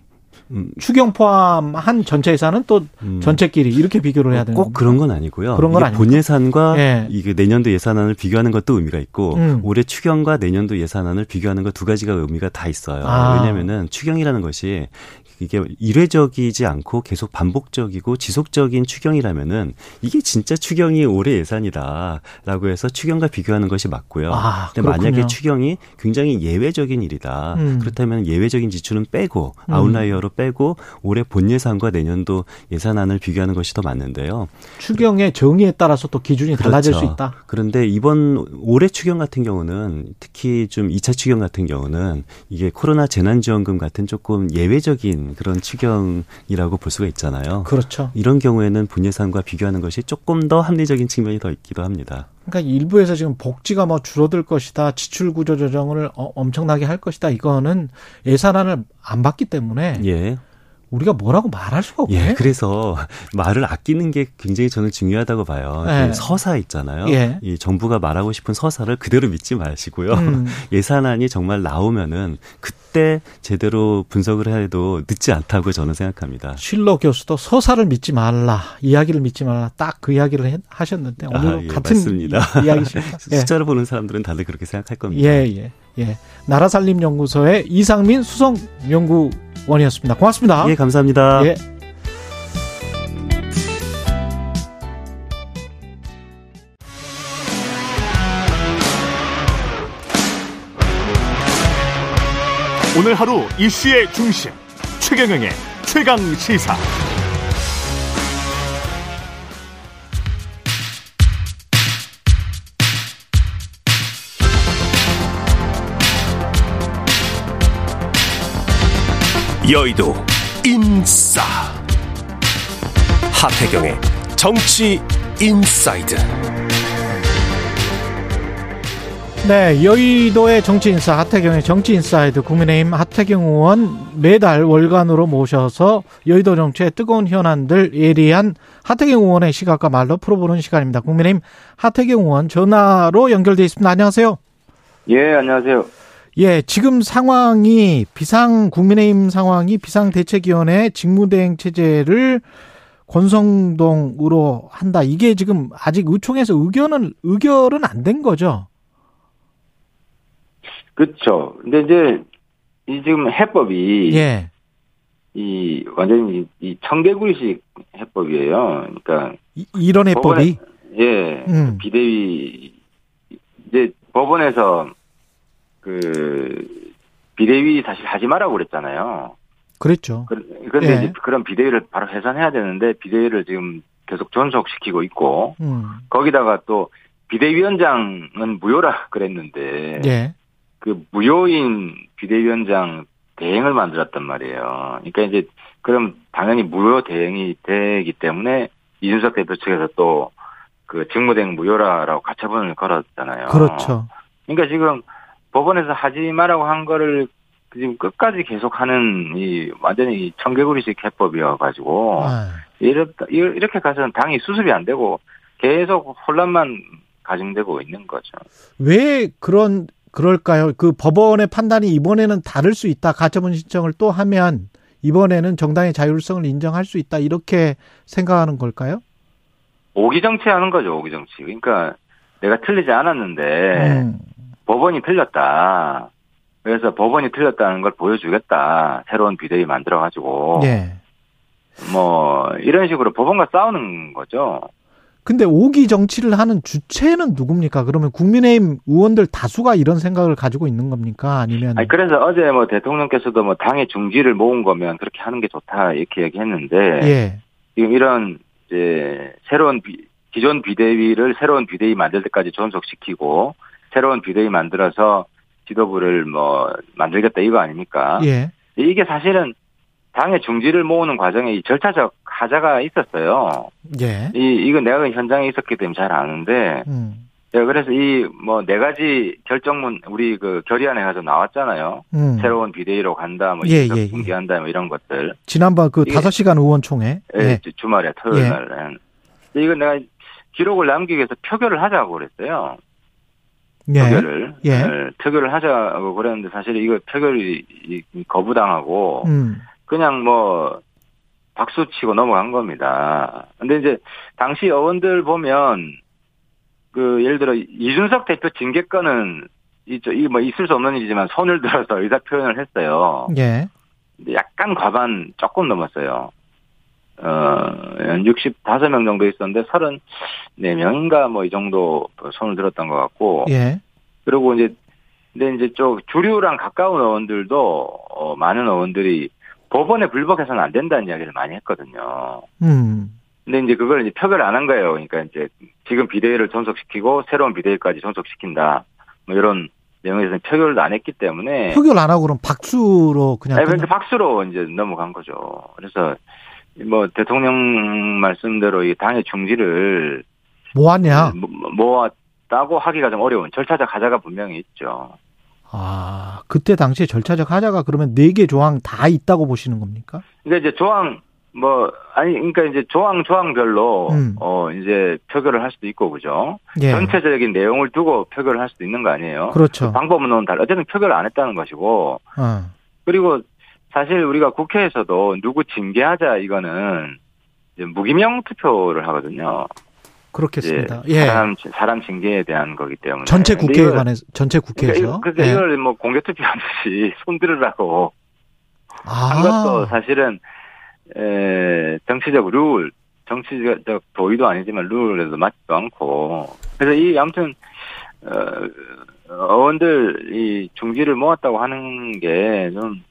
음, 추경 포함한 전체 예산은 또 음. 전체끼리 이렇게 비교를 해야 되는 꼭 겁니까? 그런 건 아니고요. 그런 건 이게 아닙니까? 본 예산과 예. 이게 내년도 예산안을 비교하는 것도 의미가 있고 음. 올해 추경과 내년도 예산안을 비교하는 것 두 가지가 의미가 다 있어요. 아. 왜냐하면은 추경이라는 것이 이게 일회적이지 않고 계속 반복적이고 지속적인 추경이라면은 이게 진짜 추경이 올해 예산이다라고 해서 추경과 비교하는 것이 맞고요. 아, 근데 그렇군요. 만약에 추경이 굉장히 예외적인 일이다. 음. 그렇다면 예외적인 지출은 빼고 음. 아웃라이어로 빼고 올해 본 예산과 내년도 예산안을 비교하는 것이 더 맞는데요. 추경의 정의에 따라서 또 기준이 달라질 그렇죠. 수 있다. 그런데 이번 올해 추경 같은 경우는 특히 좀 2차 추경 같은 경우는 이게 코로나 재난지원금 같은 조금 예외적인 그런 추경이라고 볼 수가 있잖아요. 그렇죠. 이런 경우에는 분예산과 비교하는 것이 조금 더 합리적인 측면이 더 있기도 합니다. 그러니까 일부에서 지금 복지가 뭐 줄어들 것이다, 지출 구조 조정을 어- 엄청나게 할 것이다. 이거는 예산안을 안 받기 때문에 예. 우리가 뭐라고 말할 수가 없네. 예, 그래서 말을 아끼는 게 굉장히 저는 중요하다고 봐요. 네. 그 서사 있잖아요. 예. 이 정부가 말하고 싶은 서사를 그대로 믿지 마시고요. 음. 예산안이 정말 나오면은 그때 제대로 분석을 해도 늦지 않다고 저는 생각합니다. 실로 교수도 서사를 믿지 말라, 이야기를 믿지 말라, 딱 그 이야기를 해- 하셨는데 오늘 아, 예, 같은 맞습니다. 이- 이야기십니다. 예. 숫자를 보는 사람들은 다들 그렇게 생각할 겁니다. 예, 예, 예. 나라살림연구소의 이상민 수석 연구 원이었습니다. 고맙습니다. 예, 감사합니다. 예. 오늘 하루 이슈의 중심 최경영의 최강 시사. 여의도 인싸 하태경의 정치 인사이드 네, 여의도의 정치 인사 하태경의 정치 인사이드 국민의힘 하태경 의원 매달 월간으로 모셔서 여의도 정치의 뜨거운 현안들 예리한 하태경 의원의 시각과 말로 풀어보는 시간입니다. 국민의힘 하태경 의원 전화로 연결돼 있습니다. 안녕하세요. 예, 안녕하세요. 예, 지금 상황이 비상 국민의힘 상황이 비상대책위원회 직무대행 체제를 권성동으로 한다. 이게 지금 아직 의총에서 의견은 의결은 안 된 거죠. 그렇죠. 근데 이제 이 지금 해법이 예. 이 완전히 이- 이 청개구리식 해법이에요. 그러니까 이- 이런 해법이 예, 음. 비대위 이제 법원에서 그 비대위 사실 하지 말라고 그랬잖아요. 그랬죠. 그- 그런데 예. 이제 그런 비대위를 바로 해산해야 되는데 비대위를 지금 계속 존속시키고 있고 음. 거기다가 또 비대위원장은 무효라 그랬는데 예. 그 무효인 비대위원장 대행을 만들었단 말이에요. 그러니까 이제 그럼 당연히 무효 대행이 되기 때문에 이준석 대표 측에서 또 그 직무대행 무효라라고 가처분을 걸었잖아요. 그렇죠. 그러니까 지금 법원에서 하지 마라고 한 거를 지금 끝까지 계속하는 이 완전히 청개구리식 해법이어가지고 아, 이렇다 이렇게 가서는 당이 수습이 안 되고 계속 혼란만 가중되고 있는 거죠. 왜 그런 그럴까요? 그 법원의 판단이 이번에는 다를 수 있다. 가처분 신청을 또 하면 이번에는 정당의 자율성을 인정할 수 있다. 이렇게 생각하는 걸까요? 오기 정치하는 거죠, 오기 정치. 그러니까 내가 틀리지 않았는데 음, 법원이 틀렸다. 그래서 법원이 틀렸다는 걸 보여주겠다. 새로운 비대위 만들어가지고 예. 뭐 이런 식으로 법원과 싸우는 거죠. 근데 오기 정치를 하는 주체는 누굽니까? 그러면 국민의힘 의원들 다수가 이런 생각을 가지고 있는 겁니까? 아니면 아니 그래서 어제 뭐 대통령께서도 뭐 당의 중지를 모은 거면 그렇게 하는 게 좋다 이렇게 얘기했는데 예. 지금 이런 이제 새로운 비- 기존 비대위를 새로운 비대위 만들 때까지 존속시키고 새로운 비대위 만들어서 지도부를 뭐 만들겠다 이거 아닙니까? 예. 이게 사실은 당의 중지를 모으는 과정에 이 절차적 하자가 있었어요. 예. 이 이건 내가 현장에 있었기 때문에 잘 아는데 음. 예, 그래서 이 뭐 네 가지 결정문 우리 그 결의안에 가서 나왔잖아요. 음. 새로운 비대위로 간다, 뭐 예, 예, 예. 중지한다, 뭐 이런 것들. 지난번 그 다섯 시간 의원총회. 예, 예. 주말에 토요일 예. 날은. 이거 내가 기록을 남기기 위해서 표결을 하자고 그랬어요. 예. 표결을. 예. 예, 표결을 하자고 그랬는데 사실 이거 표결이 거부당하고 음. 그냥 뭐 박수 치고 넘어간 겁니다. 근데 이제 당시 의원들 보면 그 예를 들어 이준석 대표 징계 건은 이저 이뭐 있을 수 없는 일이지만 손을 들어서 의사 표현을 했어요. 예. 약간 과반 조금 넘었어요. 어, 한 65명 정도 있었는데 34명인가 뭐 이 정도 손을 들었던 것 같고. 예. 그리고 이제, 근데 이제 좀 주류랑 가까운 의원들도, 어, 많은 의원들이 법원에 불복해서는 안 된다는 이야기를 많이 했거든요. 음. 근데 이제 그걸 이제 표결 안 한 거예요. 그러니까 이제 지금 비대위를 존속시키고 새로운 비대위까지 존속시킨다. 뭐 이런 내용에서는 표결도 안 했기 때문에. 표결 안 하고 그럼 박수로 그냥 네, 끝나- 근데 박수로 이제 넘어간 거죠. 그래서 뭐 대통령 말씀대로 이 당의 중지를 뭐하냐? 모- 모았다고 하기가 좀 어려운 절차적 하자가 분명히 있죠. 아, 그때 당시에 절차적 하자가 그러면 네 개 조항 다 있다고 보시는 겁니까? 그러니까 이제 조항 뭐 아니 그러니까 이제 조항 조항별로 음. 어 이제 표결을 할 수도 있고 그죠. 예. 전체적인 내용을 두고 표결을 할 수도 있는 거 아니에요. 그렇죠. 방법은 달라. 어쨌든 표결을 안 했다는 것이고 어. 그리고 사실 우리가 국회에서도 누구 징계하자 이거는 무기명 투표를 하거든요. 그렇겠습니다. 이제 예. 사람 사람 징계에 대한 거기 때문에 전체 국회에 이걸- 관해서 전체 그러니까, 국회에서. 그러니까 예. 이걸 뭐 공개 투표하듯이 손 들으라고 한 아. 것도 사실은 에, 정치적 룰, 정치적 도의도 아니지만 룰에도 맞지도 않고 그래서 이 아무튼 어, 의원들 이 중지를 모았다고 하는 게 좀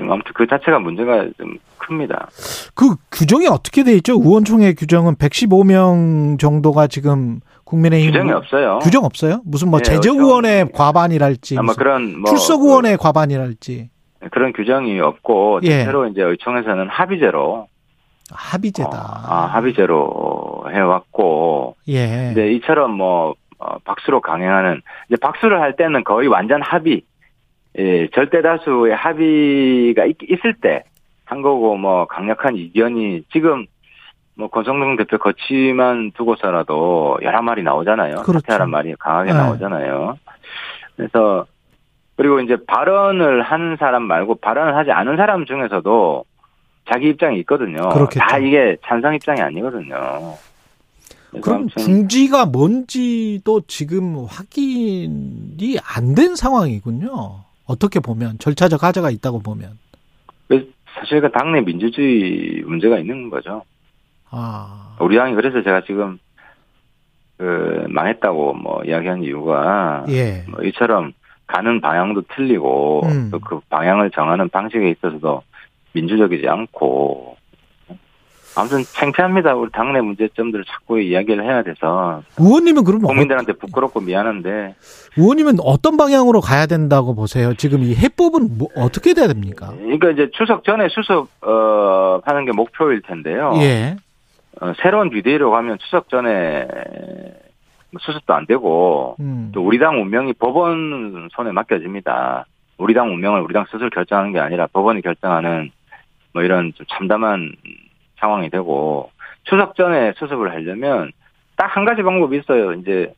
지금 아무튼 그 자체가 문제가 좀 큽니다. 그 규정이 어떻게 돼 있죠? 의원총회 규정은 115명 정도가 지금 국민의힘 규정이 없어요. 규정 없어요? 무슨 뭐 네, 재적 어떤- 의원의 과반이랄지 아마 그런 뭐 출석 의원의 과반이랄지 그, 그런 규정이 없고 예. 새로 이제 의총에서는 합의제로 합의제다. 어, 아, 합의제로 해왔고 예. 근데 이처럼 뭐 어, 박수로 강행하는 이제 박수를 할 때는 거의 완전 합의, 예, 절대 다수의 합의가 있, 을 때 한 거고 뭐 강력한 이견이 지금 뭐 권성동 대표 거치만 두고서라도 여러 말이 나오잖아요. 그렇죠. 사퇴하란 말이 강하게 네. 나오잖아요. 그래서 그리고 이제 발언을 한 사람 말고 발언을 하지 않은 사람 중에서도 자기 입장이 있거든요. 그렇겠죠. 다 이게 찬성 입장이 아니거든요. 그럼 중지가 뭔지도 지금 확인이 안 된 상황이군요. 어떻게 보면 절차적 하자가 있다고 보면 그 사실 그 당내 민주주의 문제가 있는 거죠. 아 우리 당이 그래서 제가 지금 그 망했다고 뭐 이야기한 이유가 예. 뭐 이처럼 가는 방향도 틀리고 음. 또그 방향을 정하는 방식에 있어서도 민주적이지 않고 아무튼 창피합니다. 우리 당내 문제점들을 자꾸 이야기를 해야 돼서 의원님은 그러면 어, 국민들한테 부끄럽고 미안한데 의원님은 어떤 방향으로 가야 된다고 보세요? 지금 이 해법은 뭐 어떻게 돼야 됩니까? 그러니까 이제 추석 전에 수습 어 하는 게 목표일 텐데요. 예. 어, 새로운 비대위로 가면 추석 전에 수습도 안 되고 음. 또 우리 당 운명이 법원 손에 맡겨집니다. 우리 당 운명을 우리 당 스스로 결정하는 게 아니라 법원이 결정하는 뭐 이런 좀 참담한 상황이 되고 추석 전에 수습을 하려면 딱 한 가지 방법이 있어요. 이제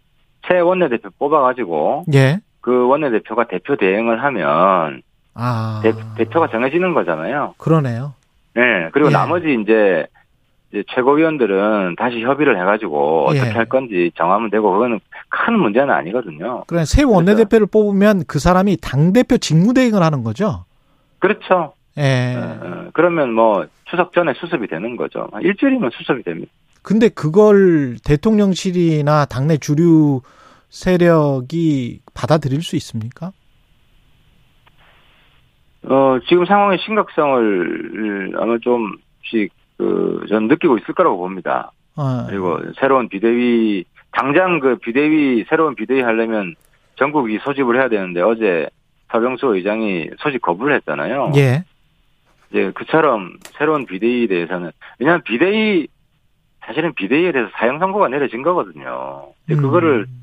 새 원내대표 뽑아가지고 예. 그 원내대표가 대표 대행을 하면 아. 대, 표가 정해지는 거잖아요. 그러네요. 네. 그리고 예. 나머지 이제, 이제 최고위원들은 다시 협의를 해가지고 어떻게 예. 할 건지 정하면 되고 그거는 큰 문제는 아니거든요. 그래 새 원내대표를 뽑으면 그 사람이 당 대표 직무대행을 하는 거죠. 그렇죠. 예. 어, 그러면 뭐 추석 전에 수습이 되는 거죠. 한 일주일이면 수습이 됩니다. 근데 그걸 대통령실이나 당내 주류 세력이 받아들일 수 있습니까? 어, 지금 상황의 심각성을 아마 좀씩 그, 전 느끼고 있을 거라고 봅니다. 어, 그리고 새로운 비대위, 당장 그 비대위, 새로운 비대위 하려면 전국이 소집을 해야 되는데 어제 서병수 의장이 소집 거부를 했잖아요. 예. 이제 그처럼 새로운 비대위에 대해서는, 왜냐하면 비대위, 사실은 비대위에 대해서 사형 선고가 내려진 거거든요. 근데 그거를 음.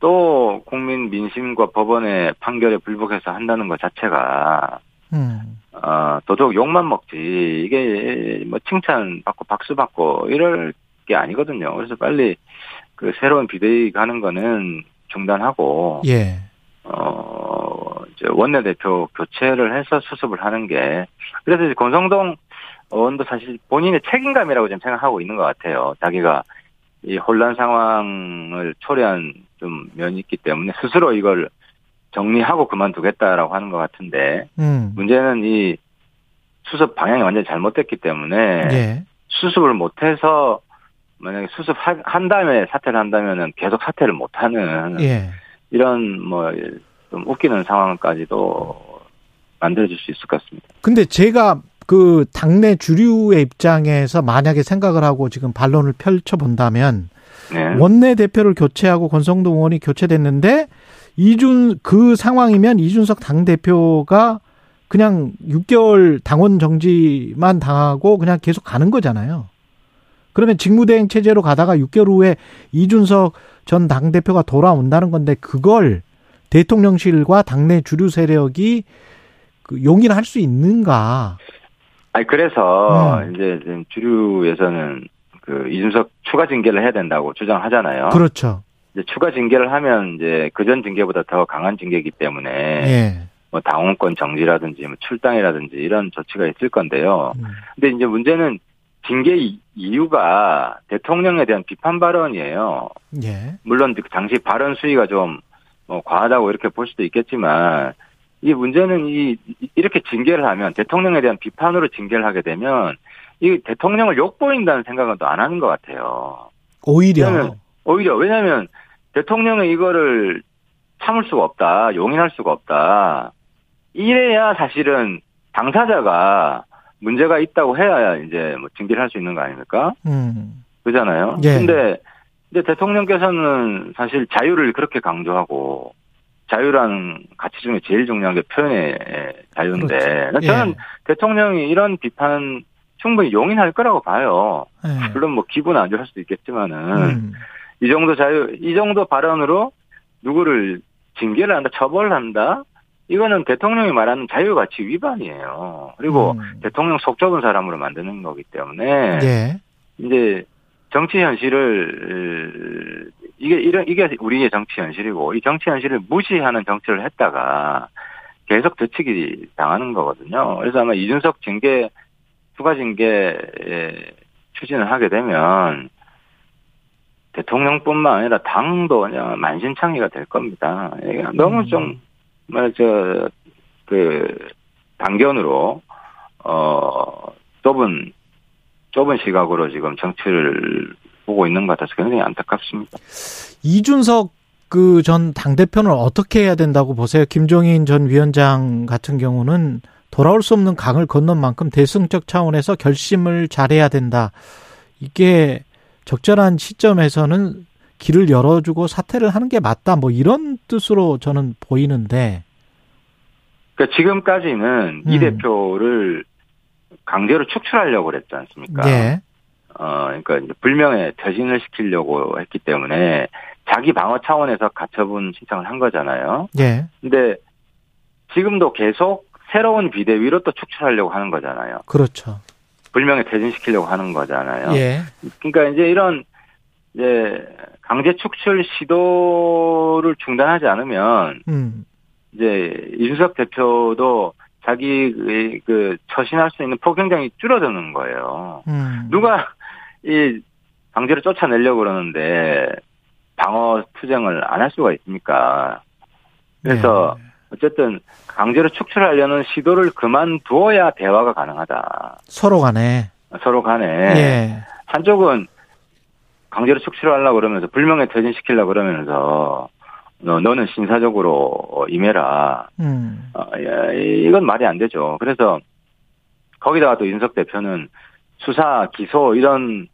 또 국민 민심과 법원의 판결에 불복해서 한다는 것 자체가 음. 어, 도덕 욕만 먹지 이게 뭐 칭찬 받고 박수 받고 이럴 게 아니거든요. 그래서 빨리 그 새로운 비대위 가는 거는 중단하고 예. 어 이제 원내대표 교체를 해서 수습을 하는 게 그래서 이제 권성동 의원도 사실 본인의 책임감이라고 지금 생각하고 있는 것 같아요. 자기가 이 혼란 상황을 초래한 좀 면이 있기 때문에 스스로 이걸 정리하고 그만두겠다라고 하는 것 같은데 음. 문제는 이 수습 방향이 완전히 잘못됐기 때문에 예. 수습을 못해서 만약에 수습한 다음에 사퇴를 한다면은 계속 사퇴를 못하는 예. 이런 뭐 좀 웃기는 상황까지도 만들어질 수 있을 것 같습니다. 근데 제가 그 당내 주류의 입장에서 만약에 생각을 하고 지금 반론을 펼쳐 본다면 네. 원내 대표를 교체하고 권성동 의원이 교체됐는데 이준 그 상황이면 이준석 당 대표가 그냥 6개월 당원 정지만 당하고 그냥 계속 가는 거잖아요. 그러면 직무대행 체제로 가다가 6개월 후에 이준석 전 당 대표가 돌아온다는 건데 그걸 대통령실과 당내 주류 세력이 그 용인할 수 있는가? 아니 그래서 음. 이제 주류에서는 그 이준석 추가 징계를 해야 된다고 주장하잖아요. 그렇죠. 이제 추가 징계를 하면 이제 그전 징계보다 더 강한 징계이기 때문에 예. 뭐 당원권 정지라든지 뭐 출당이라든지 이런 조치가 있을 건데요. 음. 근데 이제 문제는 징계 이- 이유가 대통령에 대한 비판 발언이에요. 예. 물론 그 당시 발언 수위가 좀 뭐 과하다고 이렇게 볼 수도 있겠지만 이 문제는 이 이렇게 징계를 하면 대통령에 대한 비판으로 징계를 하게 되면 이 대통령을 욕보인다는 생각은 또 안 하는 것 같아요. 오히려 왜냐면- 오히려 왜냐하면 대통령은 이거를 참을 수가 없다, 용인할 수가 없다. 이래야 사실은 당사자가 문제가 있다고 해야 이제 뭐 징계를 할 수 있는 거 아닙니까? 음. 그잖아요. 예. 근데 근데 대통령께서는 사실 자유를 그렇게 강조하고 자유라는 가치 중에 제일 중요한 게 표현의 자유인데 그렇죠. 저는 예. 대통령이 이런 비판 충분히 용인할 거라고 봐요. 예. 물론 뭐 기분 안 좋을 수도 있겠지만은 음. 이 정도 자유, 이 정도 발언으로 누구를 징계를 한다, 처벌을 한다? 이거는 대통령이 말하는 자유가치 위반이에요. 그리고 음. 대통령 속 좁은 사람으로 만드는 거기 때문에 예. 이제 정치 현실을 이게 이런 이게 우리의 정치 현실이고 이 정치 현실을 무시하는 정치를 했다가 계속 되치기 당하는 거거든요. 그래서 아마 이준석 징계 추가 징계 추진을 하게 되면 대통령뿐만 아니라 당도 그냥 만신창이가 될 겁니다. 너무 음. 좀, 뭐 저그 단견으로 어 좁은 좁은 시각으로 지금 정치를 보고 있는 것 같아서 굉장히 안타깝습니다. 이준석 그 전 당대표는 어떻게 해야 된다고 보세요? 김종인 전 위원장 같은 경우는 돌아올 수 없는 강을 건넌 만큼 대승적 차원에서 결심을 잘해야 된다. 이게 적절한 시점에서는 길을 열어주고 사퇴를 하는 게 맞다. 뭐 이런 뜻으로 저는 보이는데. 그러니까 지금까지는 이 음. 대표를 강제로 축출하려고 그랬지 않습니까? 예. 어, 그러니까 이제 불명예 퇴진을 시키려고 했기 때문에 자기 방어 차원에서 가처분 신청을 한 거잖아요. 예. 근데 지금도 계속 새로운 비대위로 또 축출하려고 하는 거잖아요. 그렇죠. 불명예 퇴진시키려고 하는 거잖아요. 예. 그러니까 이제 이런 이제 강제 축출 시도를 중단하지 않으면 음. 이제 이준석 대표도 자기 그, 그 처신할 수 있는 폭 굉장히 줄어드는 거예요. 음. 누가 이 강제로 쫓아내려고 그러는데 방어 투쟁을 안 할 수가 있습니까? 그래서 예. 어쨌든 강제로 축출하려는 시도를 그만두어야 대화가 가능하다. 서로 간에 서로 간에 예. 한쪽은 강제로 축출하려고 그러면서 불명예 퇴진시키려고 그러면서 너, 너는 신사적으로 임해라. 음. 어, 예, 이건 말이 안 되죠. 그래서 거기다가 또 윤석 대표는 수사, 기소 이런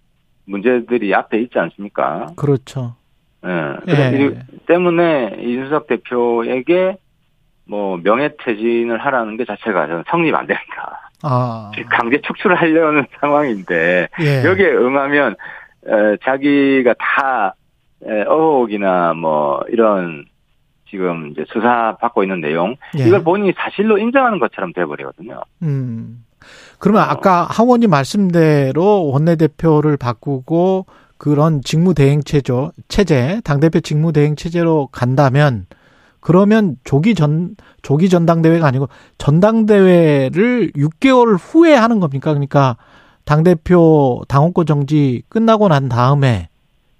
문제들이 앞에 있지 않습니까? 그렇죠. 예. 예. 이 때문에 이준석 대표에게 뭐 명예퇴진을 하라는 게 자체가 저는 성립 안 됩니다. 아. 강제 축출을 하려는 상황인데 예. 여기에 응하면 에, 자기가 다 에, 어혹이나 뭐 이런 지금 이제 수사 받고 있는 내용 예. 이걸 본인이 사실로 인정하는 것처럼 돼버리거든요. 음. 그러면 아까 하원님 말씀대로 원내대표를 바꾸고 그런 직무대행 체조, 체제, 당대표 직무대행 체제로 간다면 그러면 조기 전, 조기 전당대회가 아니고 전당대회를 6개월 후에 하는 겁니까? 그러니까 당대표 당원권 정지 끝나고 난 다음에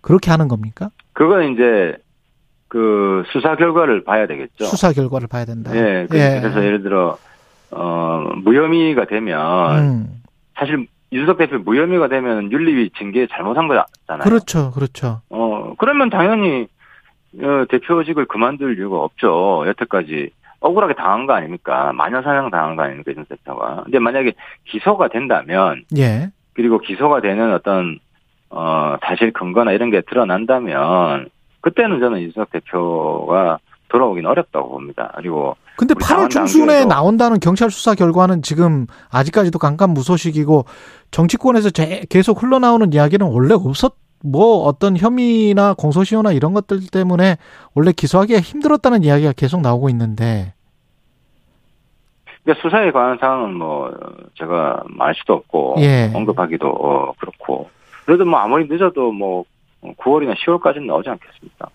그렇게 하는 겁니까? 그건 이제 그 수사 결과를 봐야 되겠죠. 수사 결과를 봐야 된다. 예, 그- 그래서 예를 들어 어 무혐의가 되면 음. 사실 윤석 대표 무혐의가 되면 윤리위 징계 잘못한 거잖아요. 그렇죠. 그렇죠. 어, 그러면 당연히, 어, 대표직을 그만둘 이유가 없죠. 여태까지 억울하게 당한 거 아닙니까? 마녀 사냥 당한 거 아닙니까? 윤 대표가. 근데 만약에 기소가 된다면, 예. 그리고 기소가 되는 어떤, 어, 사실 근거나 이런 게 드러난다면, 그때는 저는 윤석 대표가 돌아오긴 어렵다고 봅니다. 그리고, 근데 우리 8월 당원 중순에 나온다는 경찰 수사 결과는 지금 아직까지도 깜깜 무소식이고 정치권에서 제- 계속 흘러나오는 이야기는 원래 없었 뭐 어떤 혐의나 공소시효나 이런 것들 때문에 원래 기소하기가 힘들었다는 이야기가 계속 나오고 있는데 그러니까 수사에 관한 사항은 뭐, 제가 말 수도 없고, 예. 언급하기도 어, 그렇고. 그래도 뭐 아무리 늦어도 뭐, 9월이나 10월까지는 나오지 않겠습니까?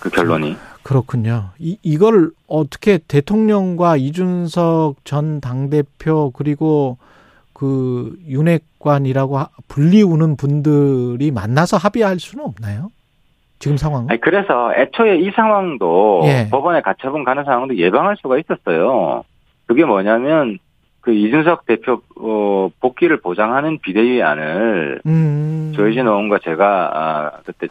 그 결론이. 그렇군요. 이 이걸 어떻게 대통령과 이준석 전 당대표 그리고 그 윤핵관이라고 하- 불리우는 분들이 만나서 합의할 수는 없나요? 지금 상황은? 아니, 그래서 애초에 이 상황도 예. 법원에 가처분 가는 상황도 예방할 수가 있었어요. 그게 뭐냐면 그 이준석 대표 어, 복귀를 보장하는 비대위안을 음. 조혜진 의원과 제가 아, 그때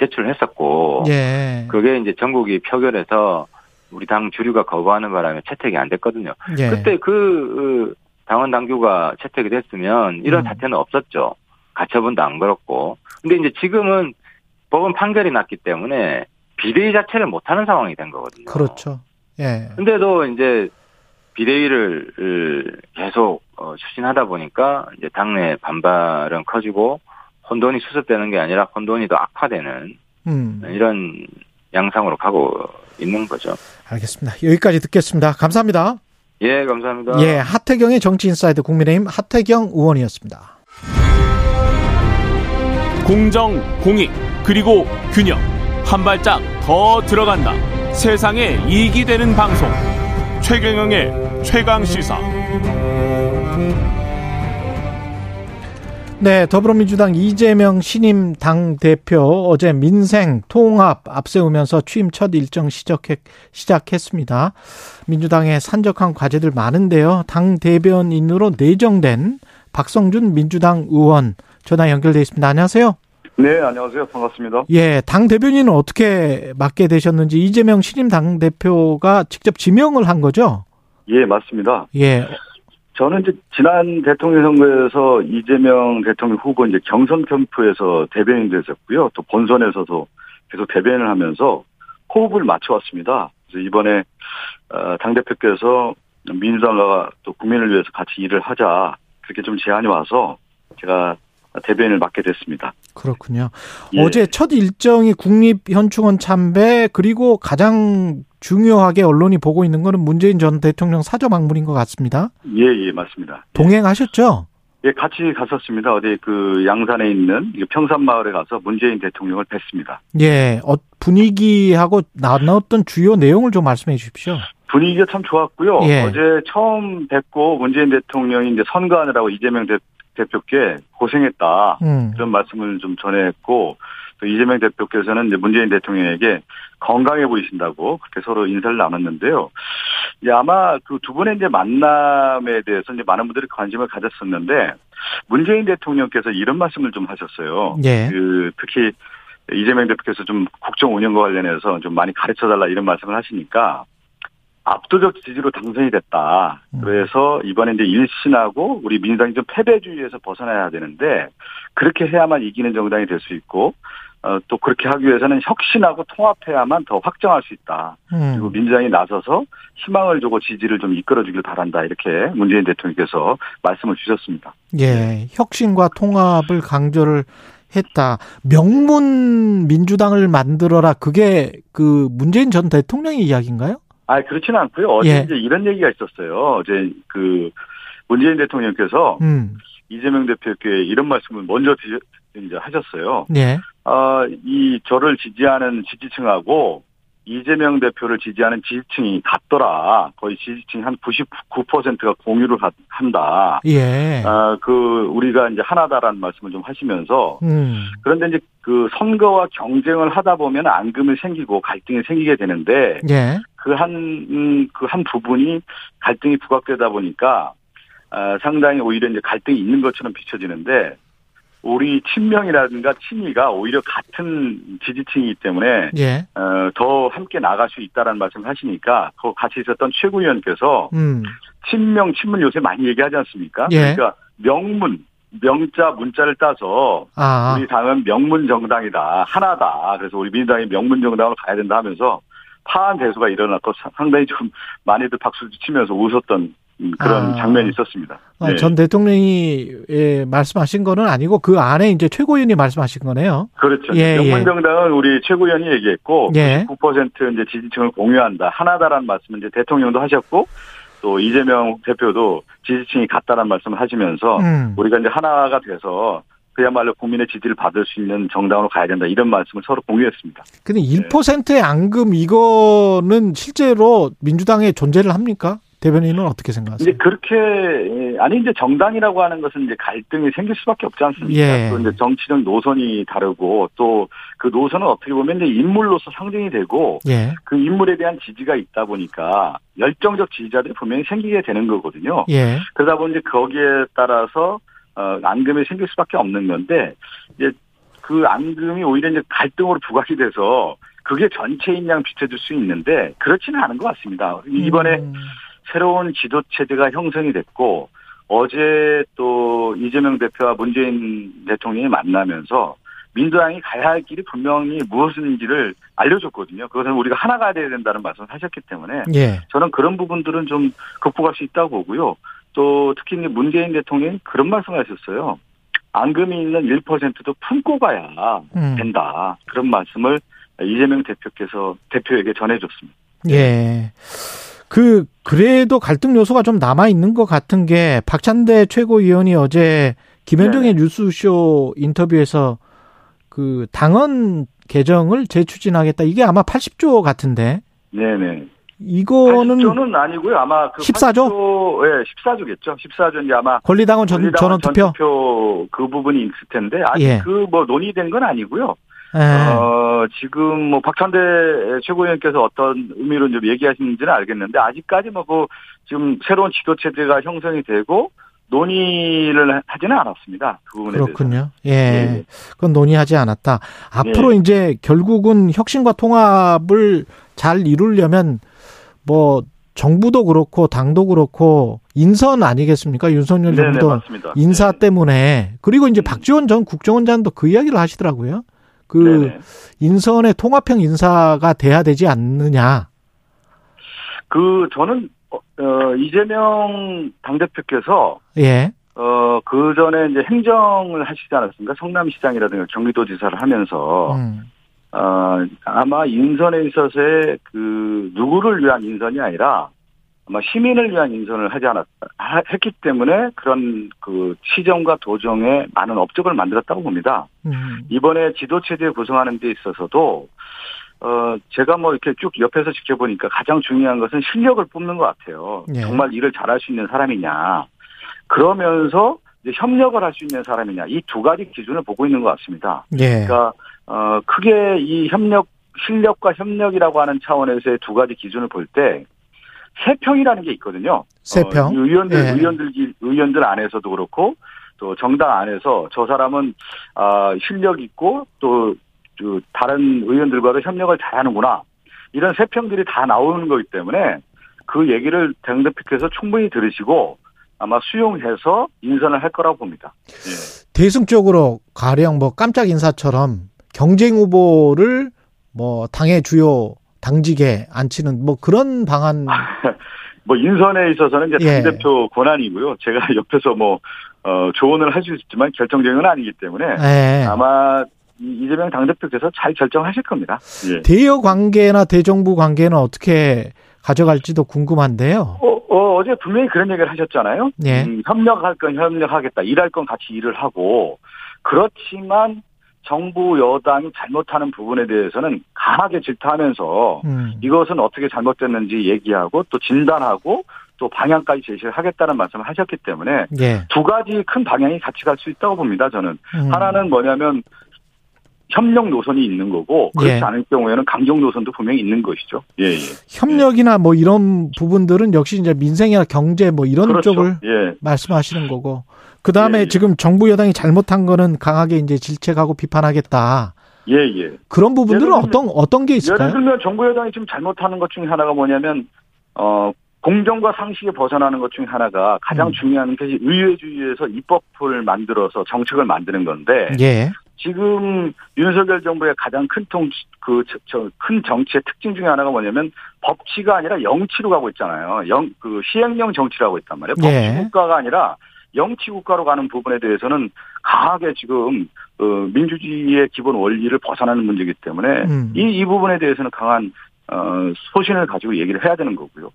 제출했었고 예. 그게 이제 전국이 표결해서 우리 당 주류가 거부하는 바람에 채택이 안 됐거든요. 예. 그때 그 어, 당원 당규가 채택이 됐으면 이런 음. 사태는 없었죠. 가처분도 안 걸었고. 근데 이제 지금은 법원 판결이 났기 때문에 비대위 자체를 못하는 상황이 된 거거든요. 그렇죠. 예. 근데도 이제 비대위를 으, 계속 어, 추진하다 보니까 이제 당내 반발은 커지고 혼돈이 수습되는 게 아니라 혼돈이 더 악화되는 음. 이런 양상으로 가고 있는 거죠. 알겠습니다. 여기까지 듣겠습니다. 감사합니다. 예, 감사합니다. 예, 하태경의 정치인사이드 국민의힘 하태경 의원이었습니다. 공정, 공익, 그리고 균형. 한 발짝 더 들어간다. 세상에 이익이 되는 방송. 최경영의 최강 시사. 네, 더불어민주당 이재명 신임 당 대표 어제 민생 통합 앞세우면서 취임 첫 일정 시작했, 시작했습니다. 민주당의 산적한 과제들 많은데요. 당 대변인으로 내정된 박성준 민주당 의원 전화 연결돼 있습니다. 안녕하세요. 네, 안녕하세요. 반갑습니다. 예, 당 대변인은 어떻게 맡게 되셨는지 이재명 신임 당 대표가 직접 지명을 한 거죠? 예, 맞습니다. 예, 저는 이제 지난 대통령 선거에서 이재명 대통령 후보 이제 경선 캠프에서 대변인 됐었고요. 또 본선에서도 계속 대변을 하면서 호흡을 맞춰왔습니다. 그래서 이번에 어, 당 대표께서 민주당과 또 국민을 위해서 같이 일을 하자 그렇게 좀 제안이 와서 제가 대변인을 맡게 됐습니다. 그렇군요. 예. 어제 첫 일정이 국립현충원 참배 그리고 가장 중요하게 언론이 보고 있는 거는 문재인 전 대통령 사저 방문인 것 같습니다. 예, 예, 맞습니다. 동행하셨죠? 예, 같이 갔었습니다. 어디 그 양산에 있는 이 평산마을에 가서 문재인 대통령을 뵀습니다. 예, 어, 분위기하고 나눴던 주요 내용을 좀 말씀해 주십시오. 분위기가 참 좋았고요. 예. 어제 처음 뵙고 문재인 대통령이 이제 선거하느라고 이재명 대, 대표께 고생했다. 음, 그런 말씀을 좀 전했고 또 이재명 대표께서는 이제 문재인 대통령에게 건강해 보이신다고 그렇게 서로 인사를 나눴는데요. 이제 아마 그 두 분의 이제 만남에 대해서 이제 많은 분들이 관심을 가졌었는데 문재인 대통령께서 이런 말씀을 좀 하셨어요. 예. 그 특히 이재명 대표께서 좀 국정 운영과 관련해서 좀 많이 가르쳐 달라 이런 말씀을 하시니까 압도적 지지로 당선이 됐다. 음. 그래서 이번에 이제 일신하고 우리 민주당이 좀 패배주의에서 벗어나야 되는데 그렇게 해야만 이기는 정당이 될 수 있고 어, 또 그렇게 하기 위해서는 혁신하고 통합해야만 더 확정할 수 있다. 그리고 음, 민주당이 나서서 희망을 주고 지지를 좀 이끌어주길 바란다. 이렇게 문재인 대통령께서 말씀을 주셨습니다. 예, 혁신과 통합을 강조를 했다. 명문 민주당을 만들어라. 그게 그 문재인 전 대통령의 이야기인가요? 아, 그렇지는 않고요. 어제 예. 이제 이런 얘기가 있었어요. 어제 그 문재인 대통령께서 음, 이재명 대표께 이런 말씀을 먼저 이제 하셨어요. 예, 어, 이 저를 지지하는 지지층하고 이재명 대표를 지지하는 지지층이 같더라. 거의 지지층 한 99%가 공유를 하- 한다. 예, 아, 그 우리가 이제 하나다라는 말씀을 좀 하시면서 음, 그런데 이제 그 선거와 경쟁을 하다 보면 앙금이 생기고 갈등이 생기게 되는데 예, 그한그한 부분이 갈등이 부각되다 보니까 아, 상당히 오히려 이제 갈등이 있는 것처럼 비춰지는데 우리 친명이라든가 친이가 오히려 같은 지지층이기 때문에 예, 어, 더 함께 나갈 수 있다라는 말씀을 하시니까 그 같이 있었던 최고위원께서 음, 친명 친문 요새 많이 얘기하지 않습니까? 예. 그러니까 명문 명자 문자를 따서 아, 우리 당은 명문 정당이다 하나다. 그래서 우리 민주당이 명문 정당으로 가야 된다 하면서 파한 대수가 일어났고 사- 상당히 좀 많이들 박수 치면서 웃었던 음, 그런 아. 장면이 있었습니다. 아, 네. 전 대통령이 예, 말씀하신 거는 아니고 그 안에 이제 최고위원이 말씀하신 거네요. 그렇죠. 예, 명문 예. 정당은 우리 최고위원이 얘기했고 예. 99% 이제 지지층을 공유한다 하나다라는 말씀을 이제 대통령도 하셨고 또 이재명 대표도 지지층이 같다라는 말씀을 하시면서 음, 우리가 이제 하나가 돼서 그야말로 국민의 지지를 받을 수 있는 정당으로 가야 된다 이런 말씀을 서로 공유했습니다. 근데 1%의 앙금 이거는 실제로 민주당에 존재를 합니까? 대변인은 어떻게 생각하세요? 이제 그렇게 예, 아니 이제 정당이라고 하는 것은 이제 갈등이 생길 수밖에 없지 않습니까? 예. 또 이제 정치적 노선이 다르고 또 그 노선은 어떻게 보면 이제 인물로서 상징이 되고 예, 그 인물에 대한 지지가 있다 보니까 열정적 지지자들이 분명히 생기게 되는 거거든요. 예, 그러다 보니 이제 거기에 따라서 어 앙금이 생길 수밖에 없는 건데 이제 그 앙금이 오히려 이제 갈등으로 부각이 돼서 그게 전체인 양 비춰줄 수 있는데 그렇지는 않은 것 같습니다. 이번에 음, 새로운 지도 체제가 형성이 됐고 어제 또 이재명 대표와 문재인 대통령이 만나면서 민주당이 가야 할 길이 분명히 무엇인지를 알려줬거든요. 그것은 우리가 하나가 돼야 된다는 말씀을 하셨기 때문에 예, 저는 그런 부분들은 좀 극복할 수 있다고 보고요. 또 특히 문재인 대통령이 그런 말씀을 하셨어요. 앙금이 있는 1%도 품고 가야 음, 된다. 그런 말씀을 이재명 대표께서 대표에게 전해줬습니다. 예. 그 그래도 갈등 요소가 좀 남아 있는 것 같은 게 박찬대 최고위원이 어제 김현정의 뉴스쇼 인터뷰에서 그 당헌 개정을 재추진하겠다. 이게 아마 80조 같은데 네네. 이거는 80조는 아니고요. 아마 그 14조? 80조, 예, 14조겠죠. 14조 이제 아마 권리당원 전, 권리당원 전원 투표. 그 부분이 있을 텐데 아직 예. 그뭐 논의된 건 아니고요. 예. 어, 지금 뭐 박찬대 최고위원께서 어떤 의미로 좀 얘기하시는지는 알겠는데 아직까지 뭐 그 지금 새로운 지도 체제가 형성이 되고 논의를 하지는 않았습니다. 그 부분에 대해서. 그렇군요. 예. 예. 그건 논의하지 않았다. 앞으로 예. 이제 결국은 혁신과 통합을 잘 이루려면 뭐 정부도 그렇고 당도 그렇고 인선 아니겠습니까? 윤석열 네네 정부도 맞습니다. 인사 네. 때문에 그리고 이제 음. 박지원 전 국정원장도 그 이야기를 하시더라고요. 그 네네. 인선의 통합형 인사가 돼야 되지 않느냐. 그 저는 어, 어, 이재명 당 대표께서 예. 어, 그 전에 이제 행정을 하시지 않았습니까? 성남시장이라든가 경기도지사를 하면서, 음. 어, 아마 인선에 있어서의 그, 누구를 위한 인선이 아니라, 아마 시민을 위한 인선을 하지 않았, 하- 했기 때문에 그런 그 시정과 도정에 많은 업적을 만들었다고 봅니다. 음. 이번에 지도체제 구성하는 데 있어서도, 어, 제가 뭐 이렇게 쭉 옆에서 지켜보니까 가장 중요한 것은 실력을 뽑는 것 같아요. 예. 정말 일을 잘할 수 있는 사람이냐. 그러면서 이제 협력을 할 수 있는 사람이냐. 이 두 가지 기준을 보고 있는 것 같습니다. 예. 그러니까, 어, 크게 이 협력, 실력과 협력이라고 하는 차원에서의 두 가지 기준을 볼 때, 세평이라는 게 있거든요. 세평. 어, 의원들, 예. 의원들, 의원들 안에서도 그렇고, 또 정당 안에서 저 사람은, 아, 실력 있고, 또, 그 다른 의원들과도 협력을 잘하는구나. 이런 세평들이 다 나오는 거기 때문에 그 얘기를 당대표께서 충분히 들으시고 아마 수용해서 인선을 할 거라고 봅니다. 예. 대승적으로 가령 뭐 깜짝 인사처럼 경쟁 후보를 뭐 당의 주요 당직에 앉히는 뭐 그런 방안 뭐 인선에 있어서는 이제 예. 당대표 권한이고요. 제가 옆에서 뭐 어, 조언을 할 수 있지만 결정적인 건 아니기 때문에 예. 아마 이- 이재명 당 대표께서 잘 결정하실 겁니다. 예. 대여 관계나 대정부 관계는 어떻게 가져갈지도 궁금한데요. 어, 어, 어제 분명히 그런 얘기를 하셨잖아요. 예. 음, 협력할 건 협력하겠다. 일할 건 같이 일을 하고. 그렇지만 정부 여당이 잘못하는 부분에 대해서는 강하게 질타하면서 음. 이것은 어떻게 잘못됐는지 얘기하고 또 진단하고 또 방향까지 제시를 하겠다는 말씀을 하셨기 때문에 예. 두 가지 큰 방향이 같이 갈 수 있다고 봅니다. 저는 음. 하나는 뭐냐면 협력 노선이 있는 거고 그렇지 예. 않을 경우에는 강경 노선도 분명히 있는 것이죠. 예, 예. 협력이나 뭐 이런 부분들은 역시 이제 민생이나 경제 뭐 이런 그렇죠. 쪽을 예. 말씀하시는 거고. 그 다음에 예, 예. 지금 정부 여당이 잘못한 거는 강하게 이제 질책하고 비판하겠다. 예, 예. 그런 부분들은 예를 들면- 어떤 어떤 게 예를 있을까요? 들면 정부 여당이 지금 잘못하는 것 중에 하나가 뭐냐면 어 공정과 상식에 벗어나는 것 중에 하나가 가장 음. 중요한 게 의회주의에서 입법을 만들어서 정책을 만드는 건데 예. 지금 윤석열 정부의 가장 큰 통그큰 정치의 특징 중에 하나가 뭐냐면 법치가 아니라 영치로 가고 있잖아요. 영 그 시행령 정치를 하고 있단 말이에요. 예. 법치 국가가 아니라 영치 국가로 가는 부분에 대해서는 강하게 지금 어, 민주주의의 기본 원리를 벗어나는 문제이기 때문에 음. 이, 이 부분에 대해서는 강한 어, 소신을 가지고 얘기를 해야 되는 거고요.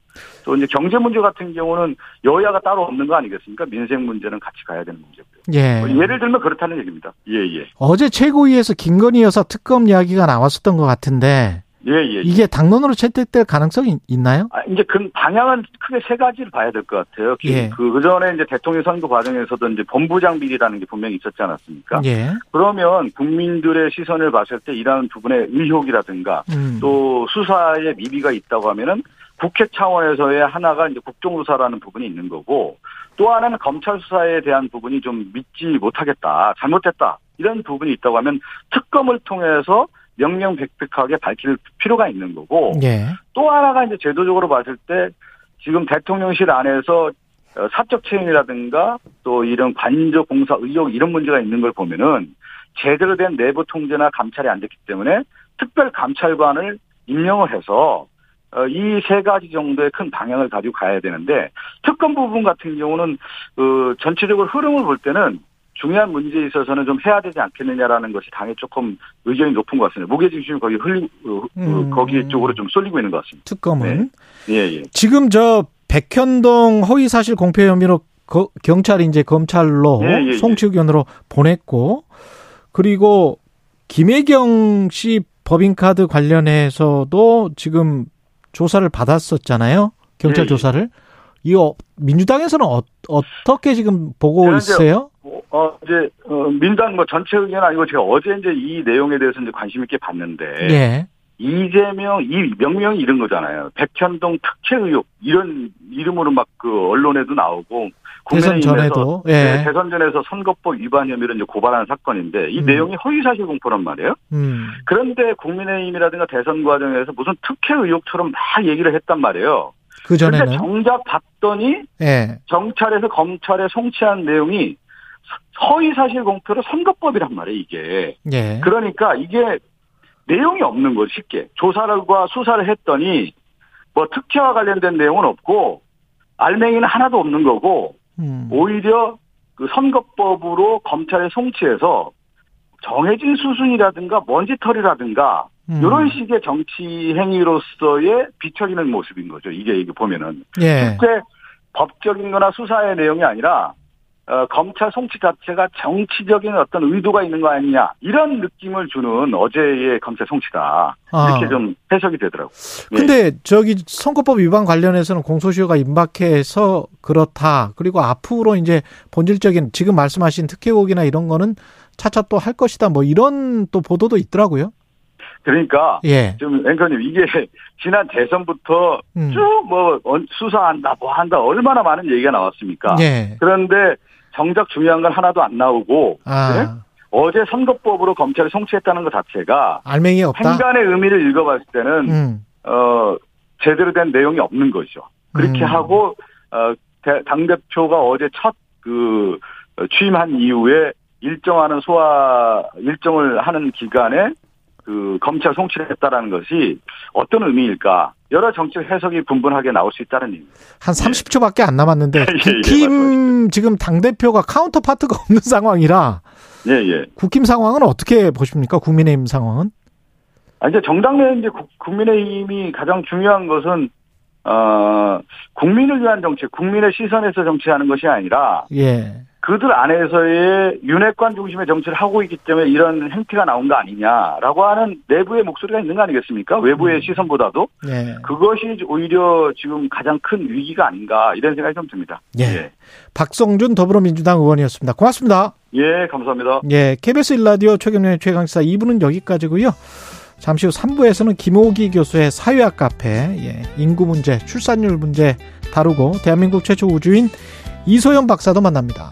또 이제 경제 문제 같은 경우는 여야가 따로 없는 거 아니겠습니까? 민생 문제는 같이 가야 되는 문제고요. 예. 뭐 예를 들면 그렇다는 얘기입니다. 예, 예. 어제 최고위에서 김건희 여사 특검 이야기가 나왔었던 것 같은데 예, 예. 이게 당론으로 채택될 가능성이 있- 있나요? 아, 이제 그 방향은 크게 세 가지를 봐야 될 것 같아요. 예. 그, 그 전에 이제 대통령 선거 과정에서도 이제 본부장 비리라는 게 분명히 있었지 않았습니까? 예. 그러면 국민들의 시선을 봤을 때 이러한 부분의 의혹이라든가 음. 또 수사에 미비가 있다고 하면은 국회 차원에서의 하나가 이제 국정조사라는 부분이 있는 거고 또 하나는 검찰 수사에 대한 부분이 좀 믿지 못하겠다, 잘못됐다 이런 부분이 있다고 하면 특검을 통해서 명명백백하게 밝힐 필요가 있는 거고 예. 또 하나가 이제 제도적으로 봤을 때 지금 대통령실 안에서 어, 사적 채용이라든가 또 이런 관저 공사 의혹 이런 문제가 있는 걸 보면은 제대로 된 내부 통제나 감찰이 안 됐기 때문에 특별 감찰관을 임명을 해서 이 세 가지 정도의 큰 방향을 가지고 가야 되는데 특검 부분 같은 경우는 그 전체적으로 흐름을 볼 때는 중요한 문제에 있어서는 좀 해야 되지 않겠느냐라는 것이 당에 조금 의견이 높은 것 같습니다. 무게중심이 거기 흘리 어, 어, 음. 거기 쪽으로 좀 쏠리고 있는 것 같습니다. 특검은 예, 예. 지금 저 백현동 허위 사실 공표 혐의로 거- 경찰이 이제 검찰로 예, 예, 예. 송치 의견으로 보냈고 그리고 김혜경 씨 법인카드 관련해서도 지금 조사를 받았었잖아요. 경찰 예, 예. 조사를. 이거 민주당에서는 어, 어떻게 지금 보고 있어요? 어, 어, 이제 어, 민당 뭐 전체 의견 아니고 제가 어제 이제 이 내용에 대해서 이제 관심 있게 봤는데 예. 이재명 이 명명이 이런 거잖아요. 백현동 특혜 의혹 이런 이름으로 막 그 언론에도 나오고 대선 국민의힘에서 전에도 예. 네, 대선 전에서 선거법 위반 혐의로 이제 고발하는 사건인데 이 음. 내용이 허위사실 공포란 말이에요. 음. 그런데 국민의힘이라든가 대선 과정에서 무슨 특혜 의혹처럼 막 얘기를 했단 말이에요. 그 전에는 정작 봤더니 예. 경찰에서 검찰에 송치한 내용이 허위 사실 공표로 선거법이란 말이에요, 이게. 예. 그러니까 이게 내용이 없는 거죠, 쉽게. 조사를과 수사를 했더니 뭐 특혜와 관련된 내용은 없고 알맹이는 하나도 없는 거고 음. 오히려 그 선거법으로 검찰에 송치해서 정해진 수순이라든가 먼지털이라든가 음. 이런 식의 정치 행위로서의 비춰지는 모습인 거죠. 이게 이게 보면은 예. 실제 법적인 거나 수사의 내용이 아니라 어, 검찰 송치 자체가 정치적인 어떤 의도가 있는 거 아니냐 이런 느낌을 주는 어제의 검찰 송치다 이렇게 아. 좀 해석이 되더라고요. 예. 근데 저기 선거법 위반 관련해서는 공소시효가 임박해서 그렇다. 그리고 앞으로 이제 본질적인 지금 말씀하신 특혜곡이나 이런 거는 차차 또 할 것이다. 뭐 이런 또 보도도 있더라고요. 그러니까 예. 좀 앵커님 이게 지난 대선부터 음. 쭉뭐 수사한다 뭐 한다 얼마나 많은 얘기가 나왔습니까? 예. 그런데 정작 중요한 건 하나도 안 나오고 아, 네? 어제 선거법으로 검찰이 송치했다는 것 자체가 알맹이 없다. 행간의 의미를 읽어봤을 때는 음. 어 제대로 된 내용이 없는 거죠. 그렇게 음. 하고 어당 대표가 어제 첫 그 취임한 이후에 일정하는 소화 일정을 하는 기간에 그 검찰 송치를 했다라는 것이 어떤 의미일까? 여러 정책 해석이 분분하게 나올 수 있다는 얘기입니다. 한 30초밖에 안 남았는데 예, 예, 국힘 지금 당 대표가 counterpart가 없는 상황이라 예, 예. 국힘 상황은 어떻게 보십니까? 국민의힘 상황은? 아, 이제 정당 내 이제 국- 국민의힘이 가장 중요한 것은 어 국민을 위한 정치, 국민의 시선에서 정치하는 것이 아니라 예. 그들 안에서의 윤핵관 중심의 정치를 하고 있기 때문에 이런 행태가 나온 거 아니냐라고 하는 내부의 목소리가 있는 거 아니겠습니까? 외부의 시선보다도 예. 그것이 오히려 지금 가장 큰 위기가 아닌가 이런 생각이 좀 듭니다. 예. 박성준 더불어민주당 의원이었습니다. 고맙습니다. 예, 감사합니다. 예, KBS 일라디오 최경련의 최강시사 2부는 여기까지고요. 잠시 후 3부에서는 김호기 교수의 사회학 카페, 예, 인구 문제, 출산율 문제 다루고 대한민국 최초 우주인 이소연 박사도 만납니다.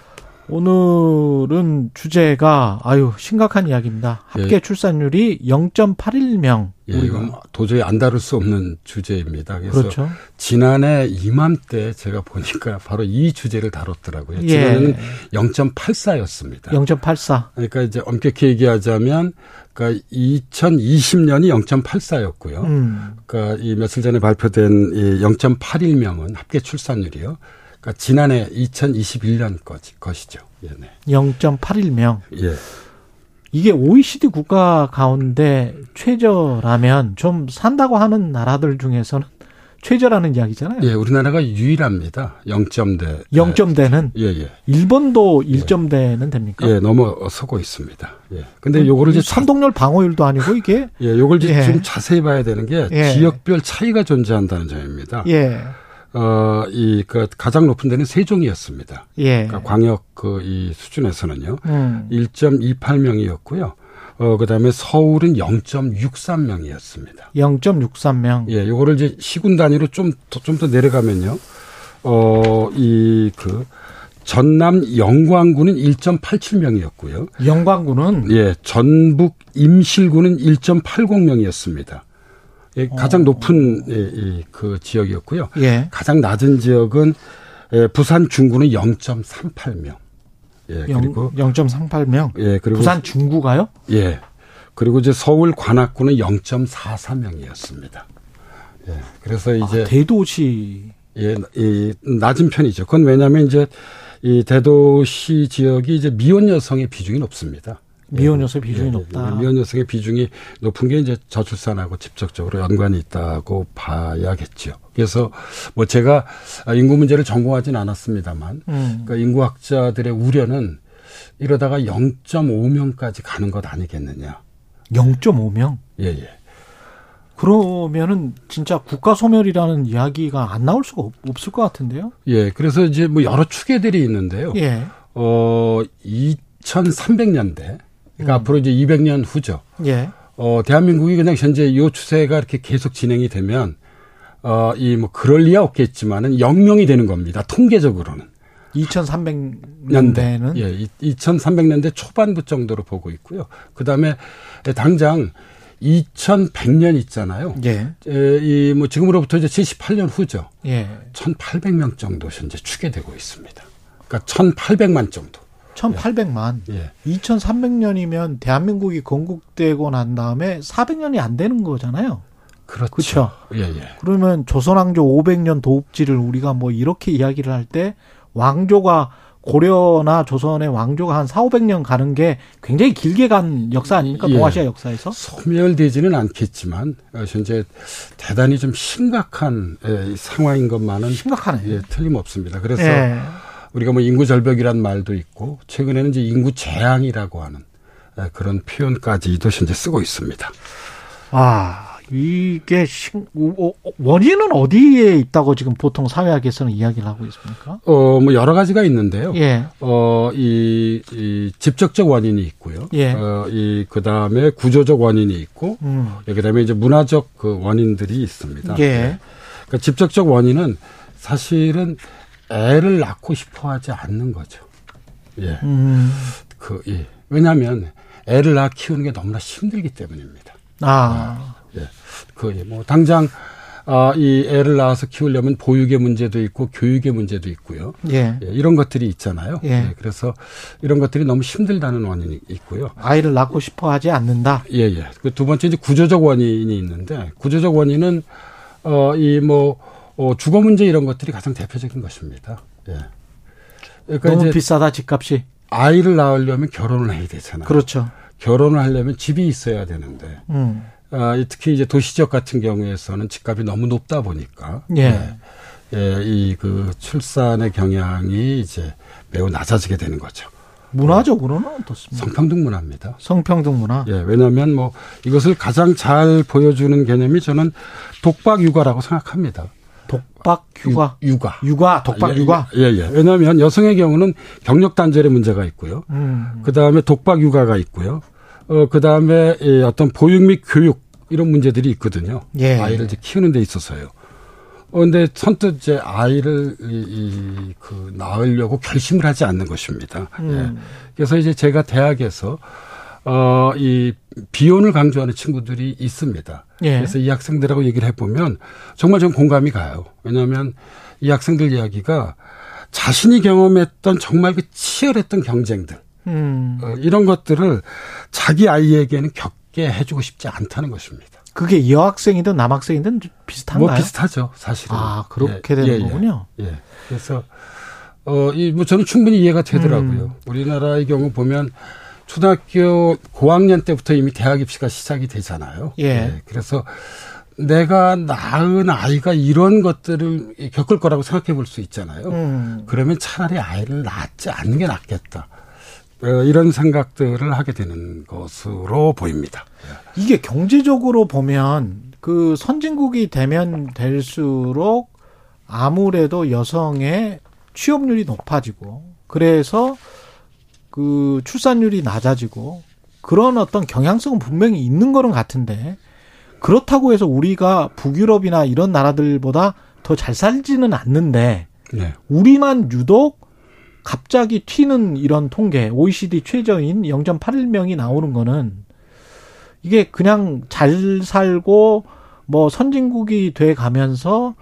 오늘은 주제가 아유 심각한 이야기입니다. 합계 예. 출산율이 0.81명. 예, 이건 도저히 안 다룰 수 없는 주제입니다. 그래서 그렇죠. 지난해 이맘때 제가 보니까 바로 이 주제를 다뤘더라고요. 예. 지난해는 0.84였습니다. 0.84. 그러니까 이제 엄격히 얘기하자면 그러니까 2020년이 0.84였고요. 음. 그러니까 이 며칠 전에 발표된 이 0.81명은 합계 출산율이요. 그러니까 지난해 2021년 거지, 것이죠. 예, 네. 0.81명. 예. 이게 OECD 국가 가운데 최저라면 좀 산다고 하는 나라들 중에서는 최저라는 이야기잖아요. 예, 우리나라가 유일합니다. 0점대. 0점대는 예, 예. 일본도 1점대는 됩니까? 예, 넘어서고 있습니다. 예. 근데 요거를 이제 선동열 방어율도 아니고 이게 예, 요걸 이제 예. 좀 자세히 봐야 되는 게 예. 지역별 차이가 존재한다는 점입니다. 예. 어, 이, 그, 가장 높은 데는 세종이었습니다. 예. 그러니까 광역 그, 이 수준에서는요. 음. 1.28명이었고요. 어, 그 다음에 서울은 0.63명이었습니다. 0.63명. 예, 요거를 이제 시군 단위로 좀, 더, 좀더 내려가면요. 어, 이, 그, 전남 영광군은 1.87명이었고요. 영광군은 예, 전북 임실군은 1.80명이었습니다. 예, 가장 높은 예, 이, 그 지역이었고요. 예. 가장 낮은 지역은 예, 부산 중구는 0.38명. 예, 그리고 0.38명. 예, 그리고 부산 중구가요? 예. 그리고 이제 서울 관악구는 0.44명이었습니다. 예. 그래서 이제 아, 대도시 예, 이 낮은 편이죠. 그건 왜냐하면 이제 이 대도시 지역이 이제 미혼 여성의 비중이 높습니다. 미혼 예, 여성의 비중이 예, 높다. 예, 미혼 여성의 비중이 높은 게 이제 저출산하고 직접적으로 연관이 있다고 봐야겠죠. 그래서 뭐 제가 인구 문제를 전공하진 않았습니다만, 음. 그러니까 인구학자들의 우려는 이러다가 0.5명까지 가는 것 아니겠느냐. 0.5명. 예, 예. 그러면은 진짜 국가 소멸이라는 이야기가 안 나올 수가 없, 없을 것 같은데요. 예, 그래서 이제 뭐 여러 추계들이 있는데요. 예. 어, 2300년대, 그러니까 앞으로 이제 200년 후죠. 예. 어, 대한민국이 그냥 현재 이 추세가 이렇게 계속 진행이 되면, 어, 이 뭐 그럴 리야 없겠지만은 영명이 되는 겁니다. 통계적으로는. 2300년대는 예, 2300년대 초반부 정도로 보고 있고요. 그다음에 당장 2100년 있잖아요. 예. 이뭐 지금으로부터 이제 78년 후죠. 예. 1800명 정도 현재 추계되고 있습니다. 그러니까 1800만 정도. 1800만. 예. 2300년이면 대한민국이 건국되고 난 다음에 400년이 안 되는 거잖아요. 그렇죠. 그렇죠. 예, 예. 그러면 조선왕조 500년 도읍지를 우리가 뭐 이렇게 이야기를 할 때 왕조가 고려나 조선의 왕조가 한 4, 500년 가는 게 굉장히 길게 간 역사 아닙니까? 예. 동아시아 역사에서? 소멸되지는 않겠지만 어, 현재 대단히 좀 심각한 예, 상황인 것만은 심각하네. 예, 틀림없습니다. 그래서 예. 우리가 뭐 인구 절벽이란 말도 있고 최근에는 이제 인구 재앙이라고 하는 예, 그런 표현까지도 현재 쓰고 있습니다. 아, 이게 신, 어, 원인은 어디에 있다고 지금 보통 사회학에서는 이야기를 하고 있습니까? 어, 뭐 여러 가지가 있는데요. 예. 어, 이, 이 직접적 원인이 있고요. 예. 어, 이 그다음에 구조적 원인이 있고 음. 예, 그다음에 이제 문화적 그 원인들이 있습니다. 예. 그러니까 직접적 원인은 사실은 애를 낳고 싶어 하지 않는 거죠. 예. 음. 그, 예. 왜냐하면 애를 낳아 키우는 게 너무나 힘들기 때문입니다. 아. 예. 그, 예. 뭐, 당장, 아, 이 애를 낳아서 키우려면 보육의 문제도 있고 교육의 문제도 있고요. 예. 예, 이런 것들이 있잖아요. 예. 그래서 이런 것들이 너무 힘들다는 원인이 있고요. 아이를 낳고 싶어 하지 않는다. 예, 예. 그 두 번째 이제 구조적 원인이 있는데 구조적 원인은 어, 이 뭐, 어, 주거 문제 이런 것들이 가장 대표적인 것입니다. 예. 그러니까 너무 비싸다 집값이. 아이를 낳으려면 결혼을 해야 되잖아요. 그렇죠. 결혼을 하려면 집이 있어야 되는데 음. 아, 이 특히 이제 도시 지역 같은 경우에서는 집값이 너무 높다 보니까 예. 예, 이그 출산의 경향이 이제 매우 낮아지게 되는 거죠. 문화적으로는 어떻습니까? 성평등 문화입니다. 성평등 문화. 예, 왜냐하면 뭐 이것을 가장 잘 보여주는 개념이 저는 독박 육아라고 생각합니다. 독박 휴가. 유, 육아. 육아, 독박 예, 육아. 예, 예. 왜냐하면 여성의 경우는 경력 단절의 문제가 있고요. 음. 그 다음에 독박 육아가 있고요. 어, 그 다음에 어떤 보육 및 교육 이런 문제들이 있거든요. 예. 아이를 이제 키우는 데 있어서요. 어, 근데 선뜻 이제 아이를 이, 이, 그 낳으려고 결심을 하지 않는 것입니다. 음. 예. 그래서 이제 제가 대학에서 어, 이 비혼을 강조하는 친구들이 있습니다. 예. 그래서 이 학생들하고 얘기를 해보면 정말 좀 공감이 가요. 왜냐하면 이 학생들 이야기가 자신이 경험했던 정말 그 치열했던 경쟁들, 음. 어, 이런 것들을 자기 아이에게는 겪게 해주고 싶지 않다는 것입니다. 그게 여학생이든 남학생이든 비슷한가요? 뭐 비슷하죠, 사실은. 아, 그렇게 예, 되는 예, 예. 거군요. 예. 그래서 어, 이 뭐 저는 충분히 이해가 되더라고요. 음. 우리나라의 경우 보면 초등학교 고학년 때부터 이미 대학 입시가 시작이 되잖아요. 예. 그래서 내가 낳은 아이가 이런 것들을 겪을 거라고 생각해 볼 수 있잖아요. 음. 그러면 차라리 아이를 낳지 않는 게 낫겠다. 어, 이런 생각들을 하게 되는 것으로 보입니다. 이게 경제적으로 보면 그 선진국이 되면 될수록 아무래도 여성의 취업률이 높아지고 그래서 그 출산율이 낮아지고 그런 어떤 경향성은 분명히 있는 거는 같은데 그렇다고 해서 우리가 북유럽이나 이런 나라들보다 더 잘 살지는 않는데 네. 우리만 유독 갑자기 튀는 이런 통계 OECD 최저인 0.81명이 나오는 거는 이게 그냥 잘 살고 뭐 선진국이 돼 가면서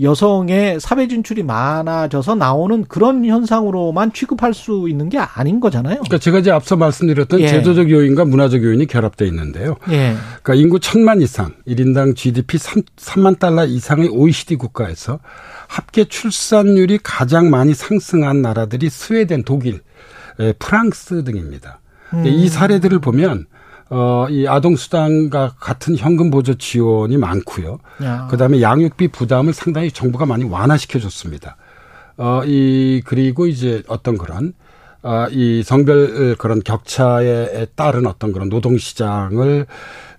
여성의 사회 진출이 많아져서 나오는 그런 현상으로만 취급할 수 있는 게 아닌 거잖아요. 그러니까 제가 이제 앞서 말씀드렸던 예. 제도적 요인과 문화적 요인이 결합되어 있는데요. 예. 그러니까 인구 천만 이상, 1인당 GDP 3, 3만 달러 이상의 OECD 국가에서 합계 출산율이 가장 많이 상승한 나라들이 스웨덴, 독일, 에, 프랑스 등입니다. 음. 이 사례들을 보면 어, 이 아동수당과 같은 현금 보조 지원이 많고요. 야. 그 다음에 양육비 부담을 상당히 정부가 많이 완화시켜 줬습니다. 어, 이, 그리고 이제 어떤 그런, 아, 이 성별 그런 격차에 따른 어떤 그런 노동시장을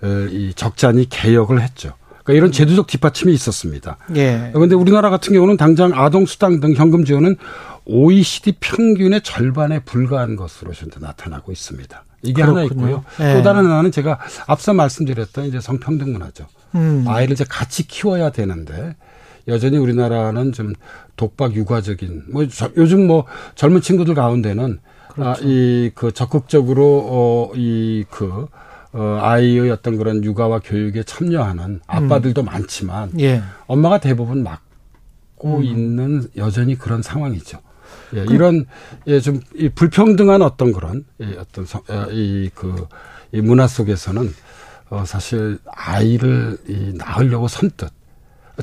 어, 이 적잖이 개혁을 했죠. 그러니까 이런 제도적 뒷받침이 있었습니다. 예. 그런데 우리나라 같은 경우는 당장 아동수당 등 현금 지원은 OECD 평균의 절반에 불과한 것으로 현재 나타나고 있습니다. 이게 하나 그렇군요. 있고요. 예. 또 다른 하나는 제가 앞서 말씀드렸던 이제 성평등 문화죠. 음. 아이를 이제 같이 키워야 되는데 여전히 우리나라는 좀 독박 육아적인 뭐 저- 요즘 뭐 젊은 친구들 가운데는 아, 이 그 적극적으로 어이그 어, 아이의 어떤 그런 육아와 교육에 참여하는 아빠들도 많지만 예. 엄마가 대부분 막고 음. 있는 여전히 그런 상황이죠. 예, 이런 예, 좀 이 불평등한 어떤 그런 예, 어떤 이그 이 문화 속에서는 어, 사실 아이를 이 낳으려고 선뜻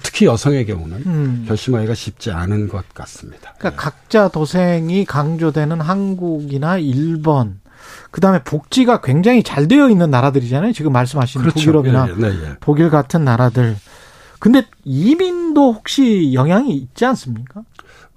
특히 여성의 경우는 음. 결심하기가 쉽지 않은 것 같습니다. 그러니까 각자 도생이 강조되는 한국이나 일본, 그 다음에 복지가 굉장히 잘 되어 있는 나라들이잖아요. 지금 말씀하신 그렇죠. 북유럽이나 예, 예, 네, 예. 독일 같은 나라들. 근데 이민도 혹시 영향이 있지 않습니까?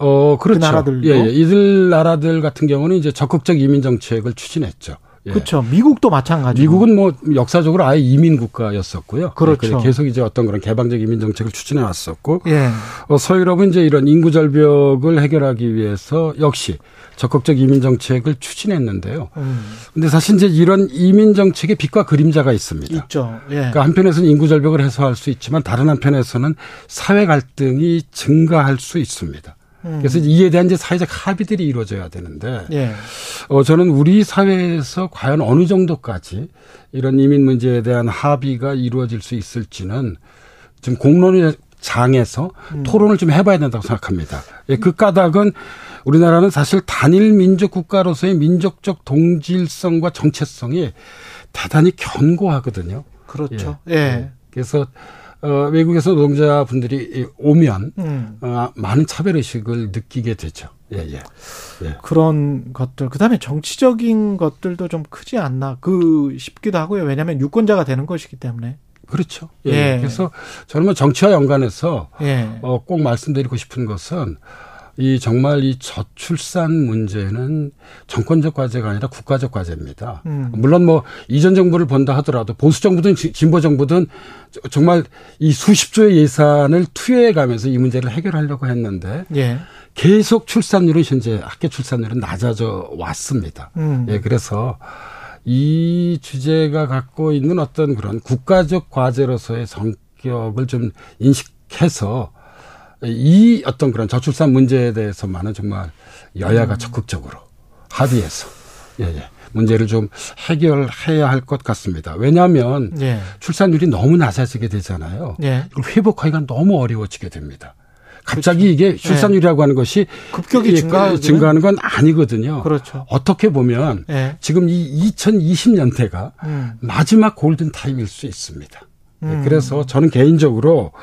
어, 그렇죠. 그 나라들도? 예, 예. 이들 나라들 같은 경우는 이제 적극적 이민 정책을 추진했죠. 예. 그렇죠. 미국도 마찬가지고. 미국은 뭐 역사적으로 아예 이민 국가였었고요. 그렇죠. 예, 계속 이제 어떤 그런 개방적 이민 정책을 추진해 왔었고, 예. 어, 서유럽은 이제 이런 인구 절벽을 해결하기 위해서 역시 적극적 이민 정책을 추진했는데요. 음, 근데 사실 이제 이런 이민 정책에 빛과 그림자가 있습니다. 있죠. 예. 그러니까 한편에서는 인구 절벽을 해소할 수 있지만 다른 한편에서는 사회 갈등이 증가할 수 있습니다. 음. 그래서 이에 대한 이제 사회적 합의들이 이루어져야 되는데 예. 어, 저는 우리 사회에서 과연 어느 정도까지 이런 이민 문제에 대한 합의가 이루어질 수 있을지는 좀 공론의 장에서 음. 토론을 좀 해봐야 된다고 생각합니다. 예, 그 까닭은 우리나라는 사실 단일 민족 국가로서의 민족적 동질성과 정체성이 대단히 견고하거든요. 그렇죠. 예. 그래서 어, 외국에서 노동자분들이 오면 음. 어, 많은 차별 의식을 느끼게 되죠. 예, 예. 예. 그런 것들 그다음에 정치적인 것들도 좀 크지 않나 그 싶기도 하고요. 왜냐하면 유권자가 되는 것이기 때문에. 그렇죠. 예. 예. 그래서 저는 뭐 정치와 연관해서 예. 어, 꼭 말씀드리고 싶은 것은 이 정말 이 저출산 문제는 정권적 과제가 아니라 국가적 과제입니다. 음. 물론 뭐 이전 정부를 본다 하더라도 보수 정부든 지- 진보 정부든 저- 정말 이 수십 조의 예산을 투여해 가면서 이 문제를 해결하려고 했는데 예. 계속 출산율은 현재 학교 출산율은 낮아져 왔습니다. 음. 예, 그래서 이 주제가 갖고 있는 어떤 그런 국가적 과제로서의 성격을 좀 인식해서 이 어떤 그런 저출산 문제에 대해서만은 정말 여야가 적극적으로 합의해서 예, 예. 문제를 좀 해결해야 할 것 같습니다. 왜냐하면 예. 출산율이 너무 낮아지게 되잖아요. 예. 이걸 회복하기가 너무 어려워지게 됩니다. 갑자기 이게 출산율이라고 하는 것이 급격히 예, 증가하기는- 증가하는 건 아니거든요. 그렇죠. 어떻게 보면 예. 지금 이 2020년대가 음. 마지막 골든 타임일 수 있습니다. 예, 음. 그래서 저는 개인적으로 어,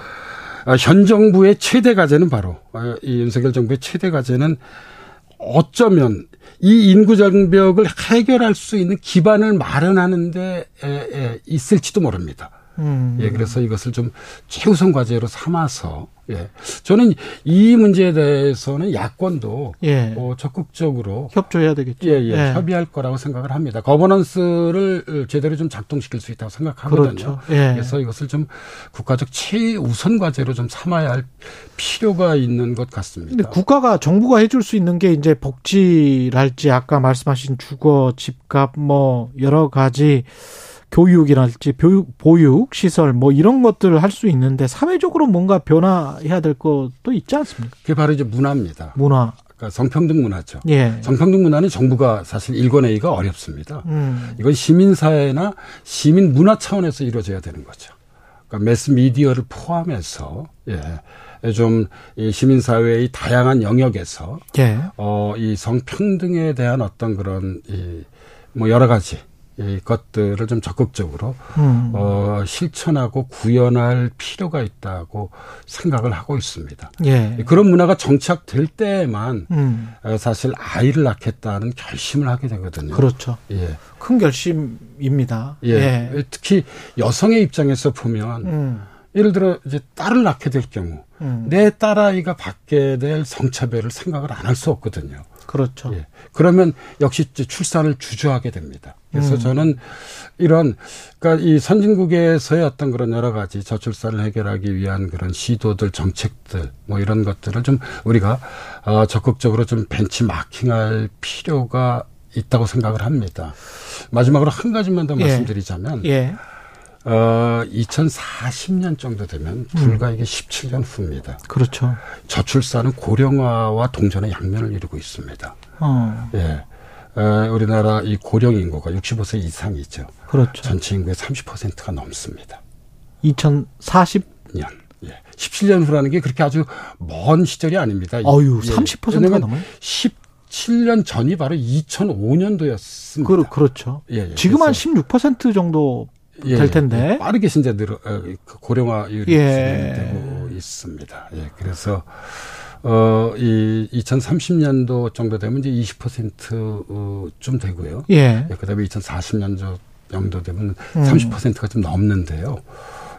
현 정부의 최대 과제는 바로 어, 이 윤석열 정부의 최대 과제는 어쩌면 이 인구 장벽을 해결할 수 있는 기반을 마련하는데 있을지도 모릅니다. 음. 예, 그래서 이것을 좀 최우선 과제로 삼아서 예, 저는 이 문제에 대해서는 야권도 예. 어, 적극적으로 협조해야 되겠죠. 예, 예, 협의할 거라고 생각을 합니다. 거버넌스를 제대로 좀 작동시킬 수 있다고 생각하거든요. 그렇죠. 예. 그래서 이것을 좀 국가적 최우선 과제로 좀 삼아야 할 필요가 있는 것 같습니다. 근데 국가가 정부가 해줄 수 있는 게 이제 복지랄지 아까 말씀하신 주거, 집값 뭐 여러 가지 교육이랄지 교육, 보육 시설 뭐 이런 것들을 할 수 있는데 사회적으로 뭔가 변화해야 될 것도 있지 않습니까? 그게 바로 이제 문화입니다. 문화. 그러니까 성평등 문화죠. 예. 성평등 문화는 정부가 사실 일궈내기가 어렵습니다. 음. 이건 시민사회나 시민 문화 차원에서 이루어져야 되는 거죠. 그러니까 매스 미디어를 포함해서 예. 좀이 시민사회의 다양한 영역에서 예. 어, 이 성평등에 대한 어떤 그런 이뭐 여러 가지 이 것들을 좀 적극적으로 음. 어, 실천하고 구현할 필요가 있다고 생각을 하고 있습니다. 예. 그런 문화가 정착될 때에만 음. 어, 사실 아이를 낳겠다는 결심을 하게 되거든요. 그렇죠. 예. 큰 결심입니다. 예. 예. 특히 여성의 입장에서 보면 음. 예를 들어 이제 딸을 낳게 될 경우 음. 내 딸아이가 받게 될 성차별을 생각을 안 할 수 없거든요. 그렇죠. 예. 그러면 역시 출산을 주저하게 됩니다. 그래서 음. 저는 이런 그러니까 이 선진국에서의 어떤 그런 여러 가지 저출산을 해결하기 위한 그런 시도들 정책들 뭐 이런 것들을 좀 우리가 어 적극적으로 좀 벤치마킹할 필요가 있다고 생각을 합니다. 마지막으로 한 가지만 더 예. 말씀드리자면 예. 어 2040년 정도 되면 불과 이게 17년 후입니다. 그렇죠. 저출산은 고령화와 동전의 양면을 이루고 있습니다. 어. 예. 어, 우리나라 이 고령 인구가 65세 이상이죠. 그렇죠. 전체 인구의 30%가 넘습니다. 2040 년. 예. 17년 후라는 게 그렇게 아주 먼 시절이 아닙니다. 어유 예. 30%가 왜냐면 넘어요. 17년 전이 바로 2005년도였습니다. 그, 그렇죠. 예, 예. 지금 한 그래서- 16% 정도 예, 될 텐데. 예. 빠르게 이제 늘어 어, 그 고령화율이 예. 진행되고 있습니다. 예. 그래서 어, 이 2030년도 정도 되면 이제 20%좀 되고요. 예. 그다음에 2040년 정도 되면 음. 30%가 좀 넘는데요.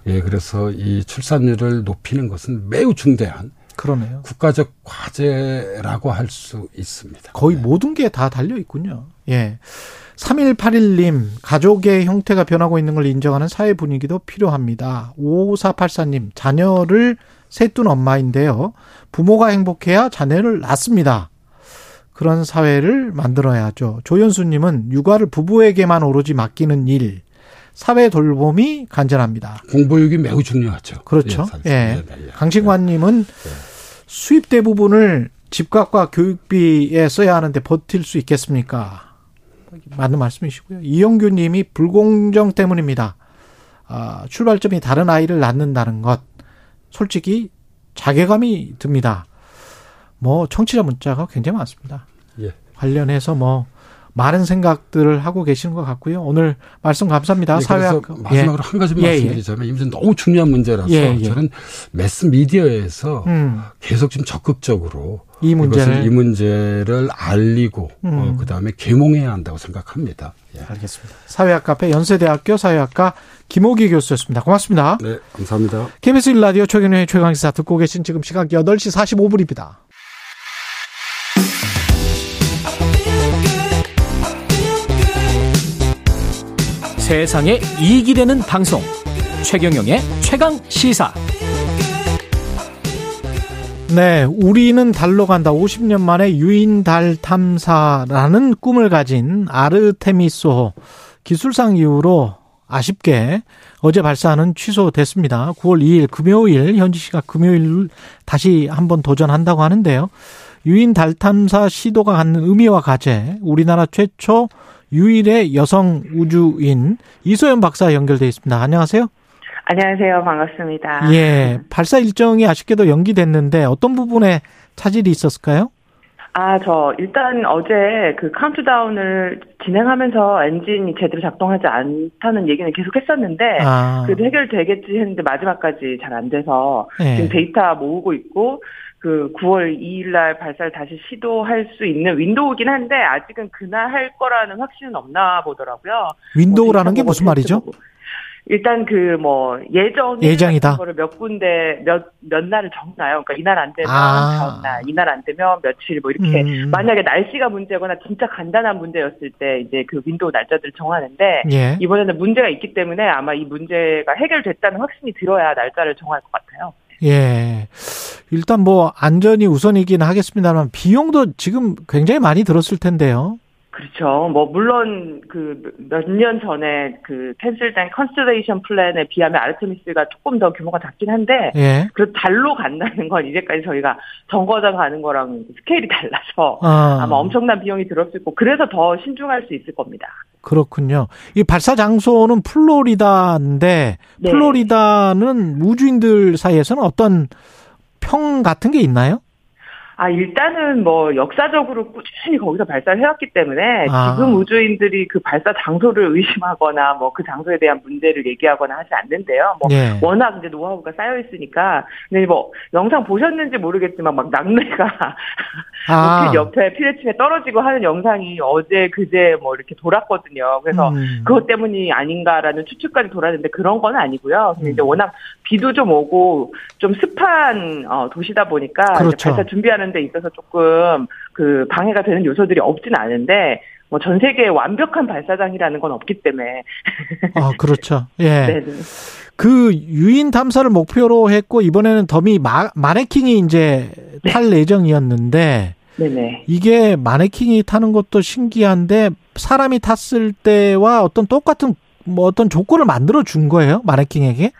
예, 그래서 이 출산율을 높이는 것은 매우 중대한 그러네요. 국가적 과제라고 할 수 있습니다. 거의 모든 게 다 달려 있군요. 예. 3181님, 가족의 형태가 변하고 있는 걸 인정하는 사회 분위기도 필요합니다. 5484님, 자녀를 셋둔 엄마인데요. 부모가 행복해야 자녀를 낳습니다. 그런 사회를 만들어야죠. 조연수님은 육아를 부부에게만 오로지 맡기는 일, 사회 돌봄이 간절합니다. 공보육이 매우 중요하죠. 그렇죠. 예. 네, 네, 예. 강신관님은 수입 대부분을 집값과 교육비에 써야 하는데 버틸 수 있겠습니까? 맞는 말씀이시고요. 이영규님이 불공정 때문입니다. 아, 출발점이 다른 아이를 낳는다는 것, 솔직히 자괴감이 듭니다. 뭐 청취자 문자가 굉장히 많습니다. 예. 관련해서 뭐 많은 생각들을 하고 계시는 것 같고요. 오늘 말씀 감사합니다. 예, 사회학 그래서 마지막으로 한 가지 예, 예. 말씀드리자면 이것은 너무 중요한 문제라서 예, 예. 저는 매스 미디어에서 음, 계속 좀 적극적으로 이 문제를 이 문제를 알리고 음. 어, 그다음에 계몽해야 한다고 생각합니다. 예. 알겠습니다. 사회학 카페 연세대학교 사회학과 김호기 교수였습니다. 고맙습니다. 네, 감사합니다. KBS 1라디오 최경영의 최강시사 듣고 계신 지금 시각 8시 45분입니다. 세상에 이익이 되는 방송 최경영의 최강 시사 네, 우리는 달로 간다. 50년 만에 유인 달 탐사라는 꿈을 가진 아르테미스호 기술상 이후로 아쉽게 어제 발사는 취소됐습니다. 9월 2일 금요일 현지 시각 금요일 다시 한번 도전한다고 하는데요. 유인 달 탐사 시도가 갖는 의미와 과제, 우리나라 최초 유일의 여성 우주인 이소연 박사 연결돼 있습니다. 안녕하세요. 안녕하세요. 반갑습니다. 예, 발사 일정이 아쉽게도 연기됐는데 어떤 부분에 차질이 있었을까요? 아, 저 일단 어제 그 카운트다운을 진행하면서 엔진이 제대로 작동하지 않다는 얘기는 계속 했었는데 아. 그래도 해결되겠지 했는데 마지막까지 잘 안 돼서 네. 지금 데이터 모으고 있고 그 9월 2일 날 발사를 다시 시도할 수 있는 window긴 한데 아직은 그날 할 거라는 확신은 없나 보더라고요. window라는 게뭐 무슨 말이죠? 일단 그 뭐 예정 예정이다. 거를 몇 군데 몇 몇 날을 정해놔요. 그러니까 이날 안 되면 아. 다음 날, 이날 안 되면 며칠 뭐 이렇게 음. 만약에 날씨가 문제거나 진짜 간단한 문제였을 때 이제 그 window 날짜들을 정하는데 예. 이번에는 문제가 있기 때문에 아마 이 문제가 해결됐다는 확신이 들어야 날짜를 정할 것 같아요. 예. 일단 뭐 안전이 우선이긴 하겠습니다만 비용도 지금 굉장히 많이 들었을 텐데요. 그렇죠. 뭐 물론 그 몇 년 전에 그 cancel된 Constellation plan에 비하면 아르테미스가 조금 더 규모가 작긴 한데 예. 그 달로 간다는 건 이제까지 저희가 정거장 가는 거랑 스케일이 달라서 아. 아마 엄청난 비용이 들었을 거고 그래서 더 신중할 수 있을 겁니다. 그렇군요. 이 발사 장소는 플로리다인데 네. 플로리다는 우주인들 사이에서는 어떤 평 같은 게 있나요? 아, 일단은 뭐 역사적으로 꾸준히 거기서 발사를 해왔기 때문에 아. 지금 우주인들이 그 발사 장소를 의심하거나 뭐 그 장소에 대한 문제를 얘기하거나 하지 않는데요. 뭐 예. 워낙 이제 노하우가 쌓여 있으니까 근데 뭐 영상 보셨는지 모르겠지만 막 낙뢰가 아. 로켓 옆에 피레침에 떨어지고 하는 영상이 어제 그제 뭐 이렇게 돌았거든요. 그래서 음. 그것 때문이 아닌가라는 추측까지 돌았는데 그런 건 아니고요. 근데 음. 이제 워낙 비도 좀 오고 좀 습한 어, 도시다 보니까 그렇죠. 발사 준비하는 데 있어서 조금 그 방해가 되는 요소들이 없진 않은데 뭐 전 세계에 완벽한 발사장이라는 건 없기 때문에 아, 그렇죠. 예. 네, 네. 그 유인 탐사를 목표로 했고 이번에는 더미 마, 마네킹이 이제 탈 예정이었는데 네네. 이게 마네킹이 타는 것도 신기한데 사람이 탔을 때와 어떤 똑같은 뭐 어떤 조건을 만들어 준 거예요 마네킹에게?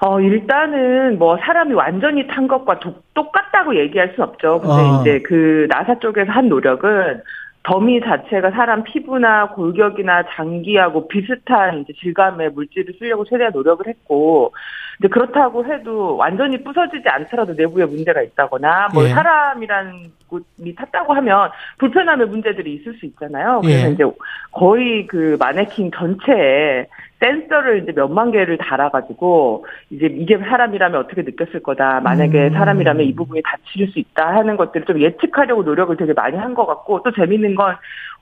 어, 일단은 뭐 사람이 완전히 탄 것과 도- 똑같다고 얘기할 수 없죠. 근데 아. 이제 그 나사 쪽에서 한 노력은 더미 자체가 사람 피부나 골격이나 장기하고 비슷한 이제 질감의 물질을 쓰려고 최대한 노력을 했고, 근데 그렇다고 해도 완전히 부서지지 않더라도 내부에 문제가 있다거나, 뭐 예. 사람이라는 곳이 탔다고 하면 불편함의 문제들이 있을 수 있잖아요. 그래서 예. 이제 거의 그 마네킹 전체에 센서를 이제 몇만 개를 달아가지고 이제 이게 사람이라면 어떻게 느꼈을 거다. 만약에 음. 사람이라면 이 부분이 다칠 수 있다 하는 것들을 좀 예측하려고 노력을 되게 많이 한 것 같고 또 재밌는 건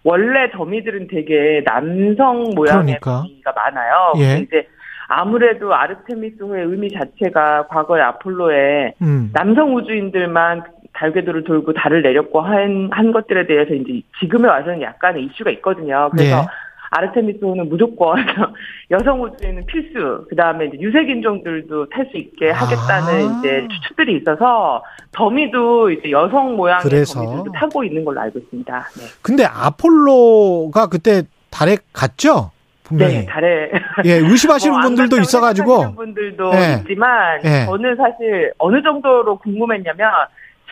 원래 더미들은 되게 남성 모양의. 더미가 많아요. 예. 이제 아무래도 아르테미스호의 의미 자체가 과거에 아폴로에 음. 남성 우주인들만 달궤도를 돌고 달을 내렸고 한, 한 것들에 대해서 이제 지금에 와서는 약간의 이슈가 있거든요. 그래서 예. 아르테미스 호는 무조건 여성 우주인은 필수. 그 다음에 유색 인종들도 탈 수 있게 하겠다는 아. 이제 추측들이 있어서 더미도 이제 여성 모양의 그래서. 더미들도 타고 있는 걸로 알고 있습니다. 네. 근데 아폴로가 그때 달에 갔죠? 분명히. 네, 달에 예, 의심하시는 뭐안 분들도 있어가지고. 분들도 예. 있지만 예. 저는 사실 어느 정도로 궁금했냐면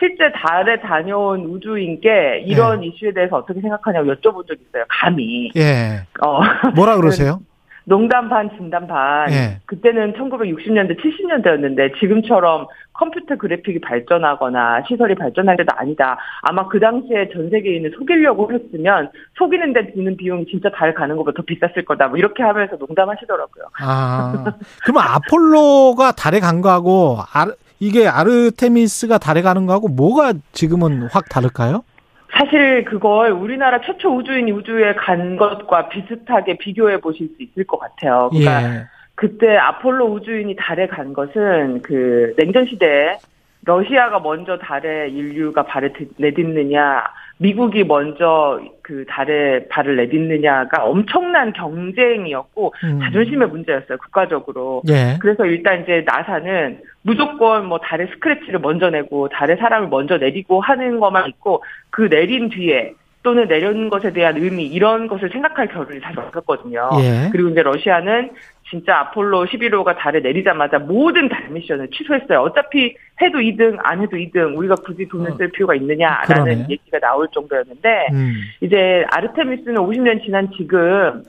실제 달에 다녀온 우주인께 이런 이슈에 대해서 어떻게 생각하냐고 여쭤본 적이 있어요. 감히. 예. 어. 뭐라 그러세요? 농담 반 진담 반. 예. 그때는 1960년대 70년대였는데 지금처럼 컴퓨터 그래픽이 발전하거나 시설이 발전할 때도 아니다. 아마 그 당시에 전 세계인을 속이려고 했으면 속이는데 드는 비용이 진짜 달 가는 것보다 더 비쌌을 거다. 뭐 이렇게 하면서 농담하시더라고요. 아. 그러면 아폴로가 달에 간 거하고 아르, 이게 아르테미스가 달에 가는 거하고 뭐가 지금은 확 다를까요? 사실 그걸 우리나라 최초 우주인이 우주에 간 것과 비슷하게 비교해 보실 수 있을 것 같아요. 그러니까 예. 그때 아폴로 우주인이 달에 간 것은 그 냉전 시대에 러시아가 먼저 달에 인류가 발을 드- 내딛느냐, 미국이 먼저 그 달에 발을 내딛느냐가 엄청난 경쟁이었고 음. 자존심의 문제였어요 국가적으로. 예. 그래서 일단 이제 나사는 무조건 뭐 달에 스크래치를 먼저 내고 달에 사람을 먼저 내리고 하는 것만 있고 그 내린 뒤에 또는 내려는 것에 대한 의미 이런 것을 생각할 겨를이 사실 없었거든요. 예. 그리고 이제 러시아는 진짜 아폴로 11호가 달에 내리자마자 모든 달 미션을 취소했어요. 어차피 해도 2등, 안 해도 2등, 우리가 굳이 돈을 쓸 필요가 있느냐라는 그러네. 얘기가 나올 정도였는데, 음. 이제 아르테미스는 50년 지난 지금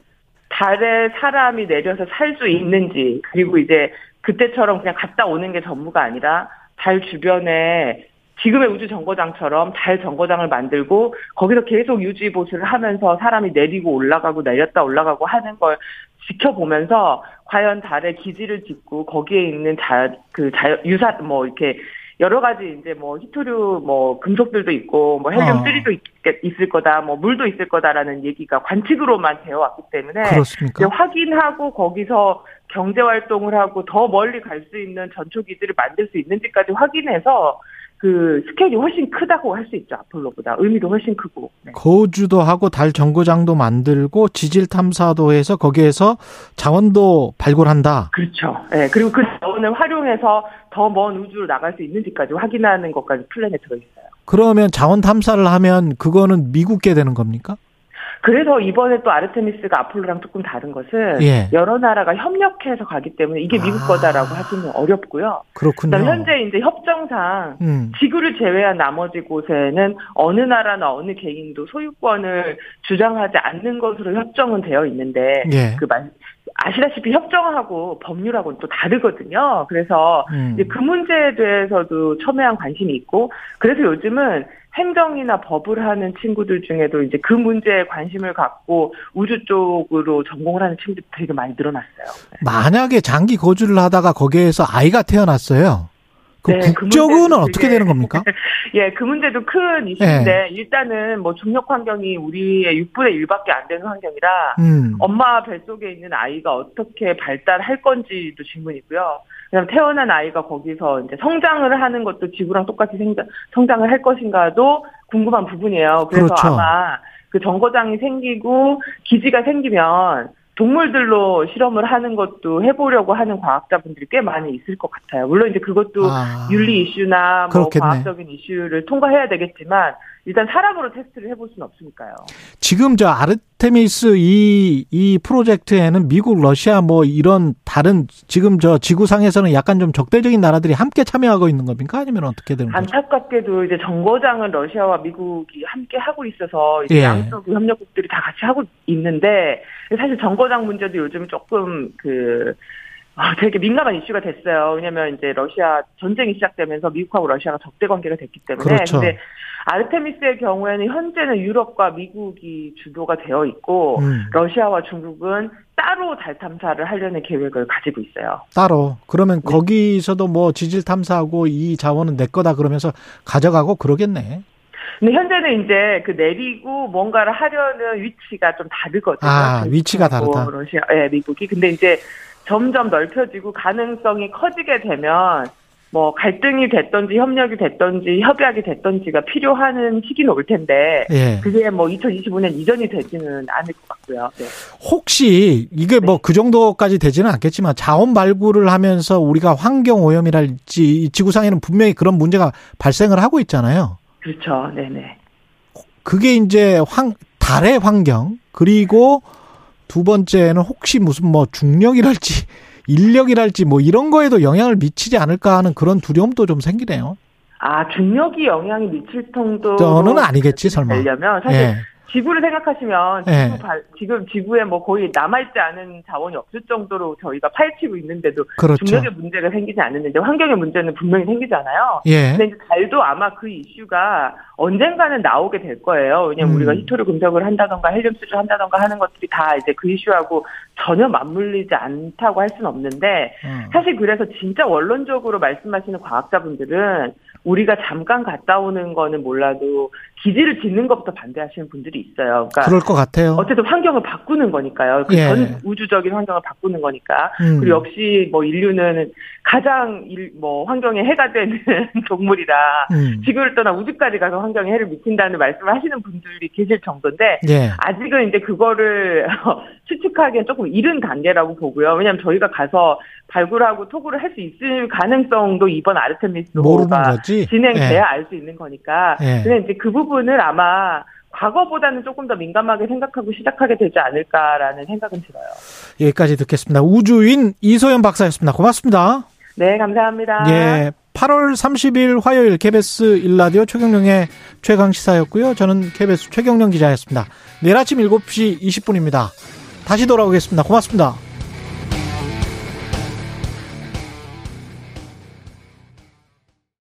달에 사람이 내려서 살 수 있는지 그리고 이제 그때처럼 그냥 갔다 오는 게 전부가 아니라 달 주변에 지금의 우주 정거장처럼 달 정거장을 만들고 거기서 계속 유지 보수를 하면서 사람이 내리고 올라가고 내렸다 올라가고 하는 걸 지켜보면서 과연 달에 기지를 짓고 거기에 있는 자그자 유사 뭐 이렇게 여러 가지 이제 뭐 히토류 뭐 금속들도 있고 뭐 헬륨 어. 3도 있, 있을 거다 뭐 물도 있을 거다라는 얘기가 관측으로만 되어 왔기 때문에 그렇습니까? 확인하고 거기서 경제 활동을 하고 더 멀리 갈 수 있는 전초 기지를 만들 수 있는지까지 확인해서 그 스케일이 훨씬 크다고 할 수 있죠 아폴로보다 의미도 훨씬 크고 네. 거주도 하고 달 정거장도 만들고 지질 탐사도 해서 거기에서 자원도 발굴한다. 그렇죠. 예 그리고 그 자원을 활용해서 더 먼 우주로 나갈 수 있는지까지 확인하는 것까지 플랜에 들어 있어요. 그러면 자원 탐사를 하면 그거는 미국게 되는 겁니까? 그래서 이번에 또 아르테미스가 아폴로랑 조금 다른 것은 예. 여러 나라가 협력해서 가기 때문에 이게 미국 아. 거다라고 하기는 어렵고요. 그렇군요. 그다음 현재 이제 협정상 음. 지구를 제외한 나머지 곳에는 어느 나라나 어느 개인도 소유권을 주장하지 않는 것으로 협정은 되어 있는데 예. 그 말, 아시다시피 협정하고 법률하고는 또 다르거든요. 그래서 음. 그 문제에 대해서도 첨예한 관심이 있고 그래서 요즘은 행정이나 법을 하는 친구들 중에도 이제 그 문제에 관심을 갖고 우주 쪽으로 전공을 하는 친구들이 되게 많이 늘어났어요. 만약에 장기 거주를 하다가 거기에서 아이가 태어났어요. 그 네, 그 국적은 문제도 어떻게 되는 겁니까? 예, 그 문제도 큰 이슈인데 일단은 뭐 중력 환경이 우리의 6분의 1밖에 안 되는 환경이라 음. 엄마 뱃속에 있는 아이가 어떻게 발달할 건지도 질문이고요. 그다음 태어난 아이가 거기서 이제 성장을 하는 것도 지구랑 똑같이 생장, 성장을 할 것인가도 궁금한 부분이에요. 그래서 그렇죠. 아마 그 정거장이 생기고 기지가 생기면 동물들로 실험을 하는 것도 해보려고 하는 과학자분들이 꽤 많이 있을 것 같아요. 물론 이제 그것도 아, 윤리 이슈나 뭐 그렇겠네. 과학적인 이슈를 통과해야 되겠지만 일단 사람으로 테스트를 해볼 수는 없으니까요. 지금 저 아르테미스 이, 이 프로젝트에는 미국, 러시아 뭐 이런 다른 지금 저 지구상에서는 약간 좀 적대적인 나라들이 함께 참여하고 있는 겁니까? 아니면 어떻게 되는 거죠? 안타깝게도 이제 정거장은 러시아와 미국이 함께 하고 있어서 이제 예. 양쪽 협력국들이 다 같이 하고 있는데 사실 정거장 문제도 요즘 조금 그 아, 되게 민감한 이슈가 됐어요. 왜냐면 이제 러시아 전쟁이 시작되면서 미국하고 러시아가 적대 관계가 됐기 때문에. 그렇죠. 근데 아르테미스의 경우에는 현재는 유럽과 미국이 주도가 되어 있고 음. 러시아와 중국은 따로 달 탐사를 하려는 계획을 가지고 있어요. 따로. 그러면 거기서도 뭐 지질 탐사하고 이 자원은 내 거다 그러면서 가져가고 그러겠네. 근데 현재는 이제 그 내리고 뭔가를 하려는 위치가 좀 다르거든요. 아, 그 위치가 다르다. 러시아, 예, 미국이. 근데 이제 점점 넓혀지고 가능성이 커지게 되면 뭐 갈등이 됐던지 협력이 됐던지 협약이 됐던지가 필요하는 시기는 올 텐데 예. 그게 뭐 2025년 이전이 되지는 않을 것 같고요. 네. 혹시 이게 뭐그 정도까지 되지는 않겠지만 자원 발굴을 하면서 우리가 환경 오염이랄지 이 지구상에는 분명히 그런 문제가 발생을 하고 있잖아요. 그렇죠. 네네. 그게 이제 황 달의 환경 그리고 두 번째는 혹시 무슨 뭐 중력이랄지 인력이랄지 뭐 이런 거에도 영향을 미치지 않을까 하는 그런 두려움도 좀 생기네요. 아 중력이 영향이 미칠 정도로 저는 아니겠지 설마. 되려면 사실 예. 지구를 생각하시면 예. 지구 발- 지금 지구에 뭐 거의 남아있지 않은 자원이 없을 정도로 저희가 파헤치고 있는데도 그렇죠. 중력의 문제가 생기지 않는데 환경의 문제는 분명히 생기잖아요. 예. 근데 이제 달도 아마 그 이슈가 언젠가는 나오게 될 거예요. 왜냐면 음. 우리가 히토류 금속을 한다던가 헬륨 수주를 한다던가 하는 것들이 다 이제 그 이슈하고 전혀 맞물리지 않다고 할 수는 없는데 음. 사실 그래서 진짜 원론적으로 말씀하시는 과학자분들은 우리가 잠깐 갔다 오는 거는 몰라도 기지를 짓는 것부터 반대하시는 분들이 있어요. 그러니까 그럴 것 같아요. 어쨌든 환경을 바꾸는 거니까요. 그 예. 전 우주적인 환경을 바꾸는 거니까. 음. 그리고 역시 뭐 인류는 가장 일, 뭐 환경에 해가 되는 동물이라 음. 지구를 떠나 우주까지 가서 환경에 해를 미친다는 말씀을 하시는 분들이 계실 정도인데 예. 아직은 이제 그거를 추측하기엔 조금 이른 단계라고 보고요. 왜냐하면 저희가 가서 발굴하고 토구를 할수 있을 가능성도 이번 거지. 진행돼야 예. 알수 있는 거니까. 예. 근데 이제 그 부분을 아마 과거보다는 조금 더 민감하게 생각하고 시작하게 되지 않을까라는 생각은 들어요. 여기까지 듣겠습니다. 우주인 이소연 박사였습니다. 고맙습니다. 네, 감사합니다. 예. 8월 30일 화요일 KBS 일라디오 최경령의 최강 시사였고요. 저는 KBS 최경령 기자였습니다. 내일 아침 7시 20분입니다. 다시 돌아오겠습니다. 고맙습니다.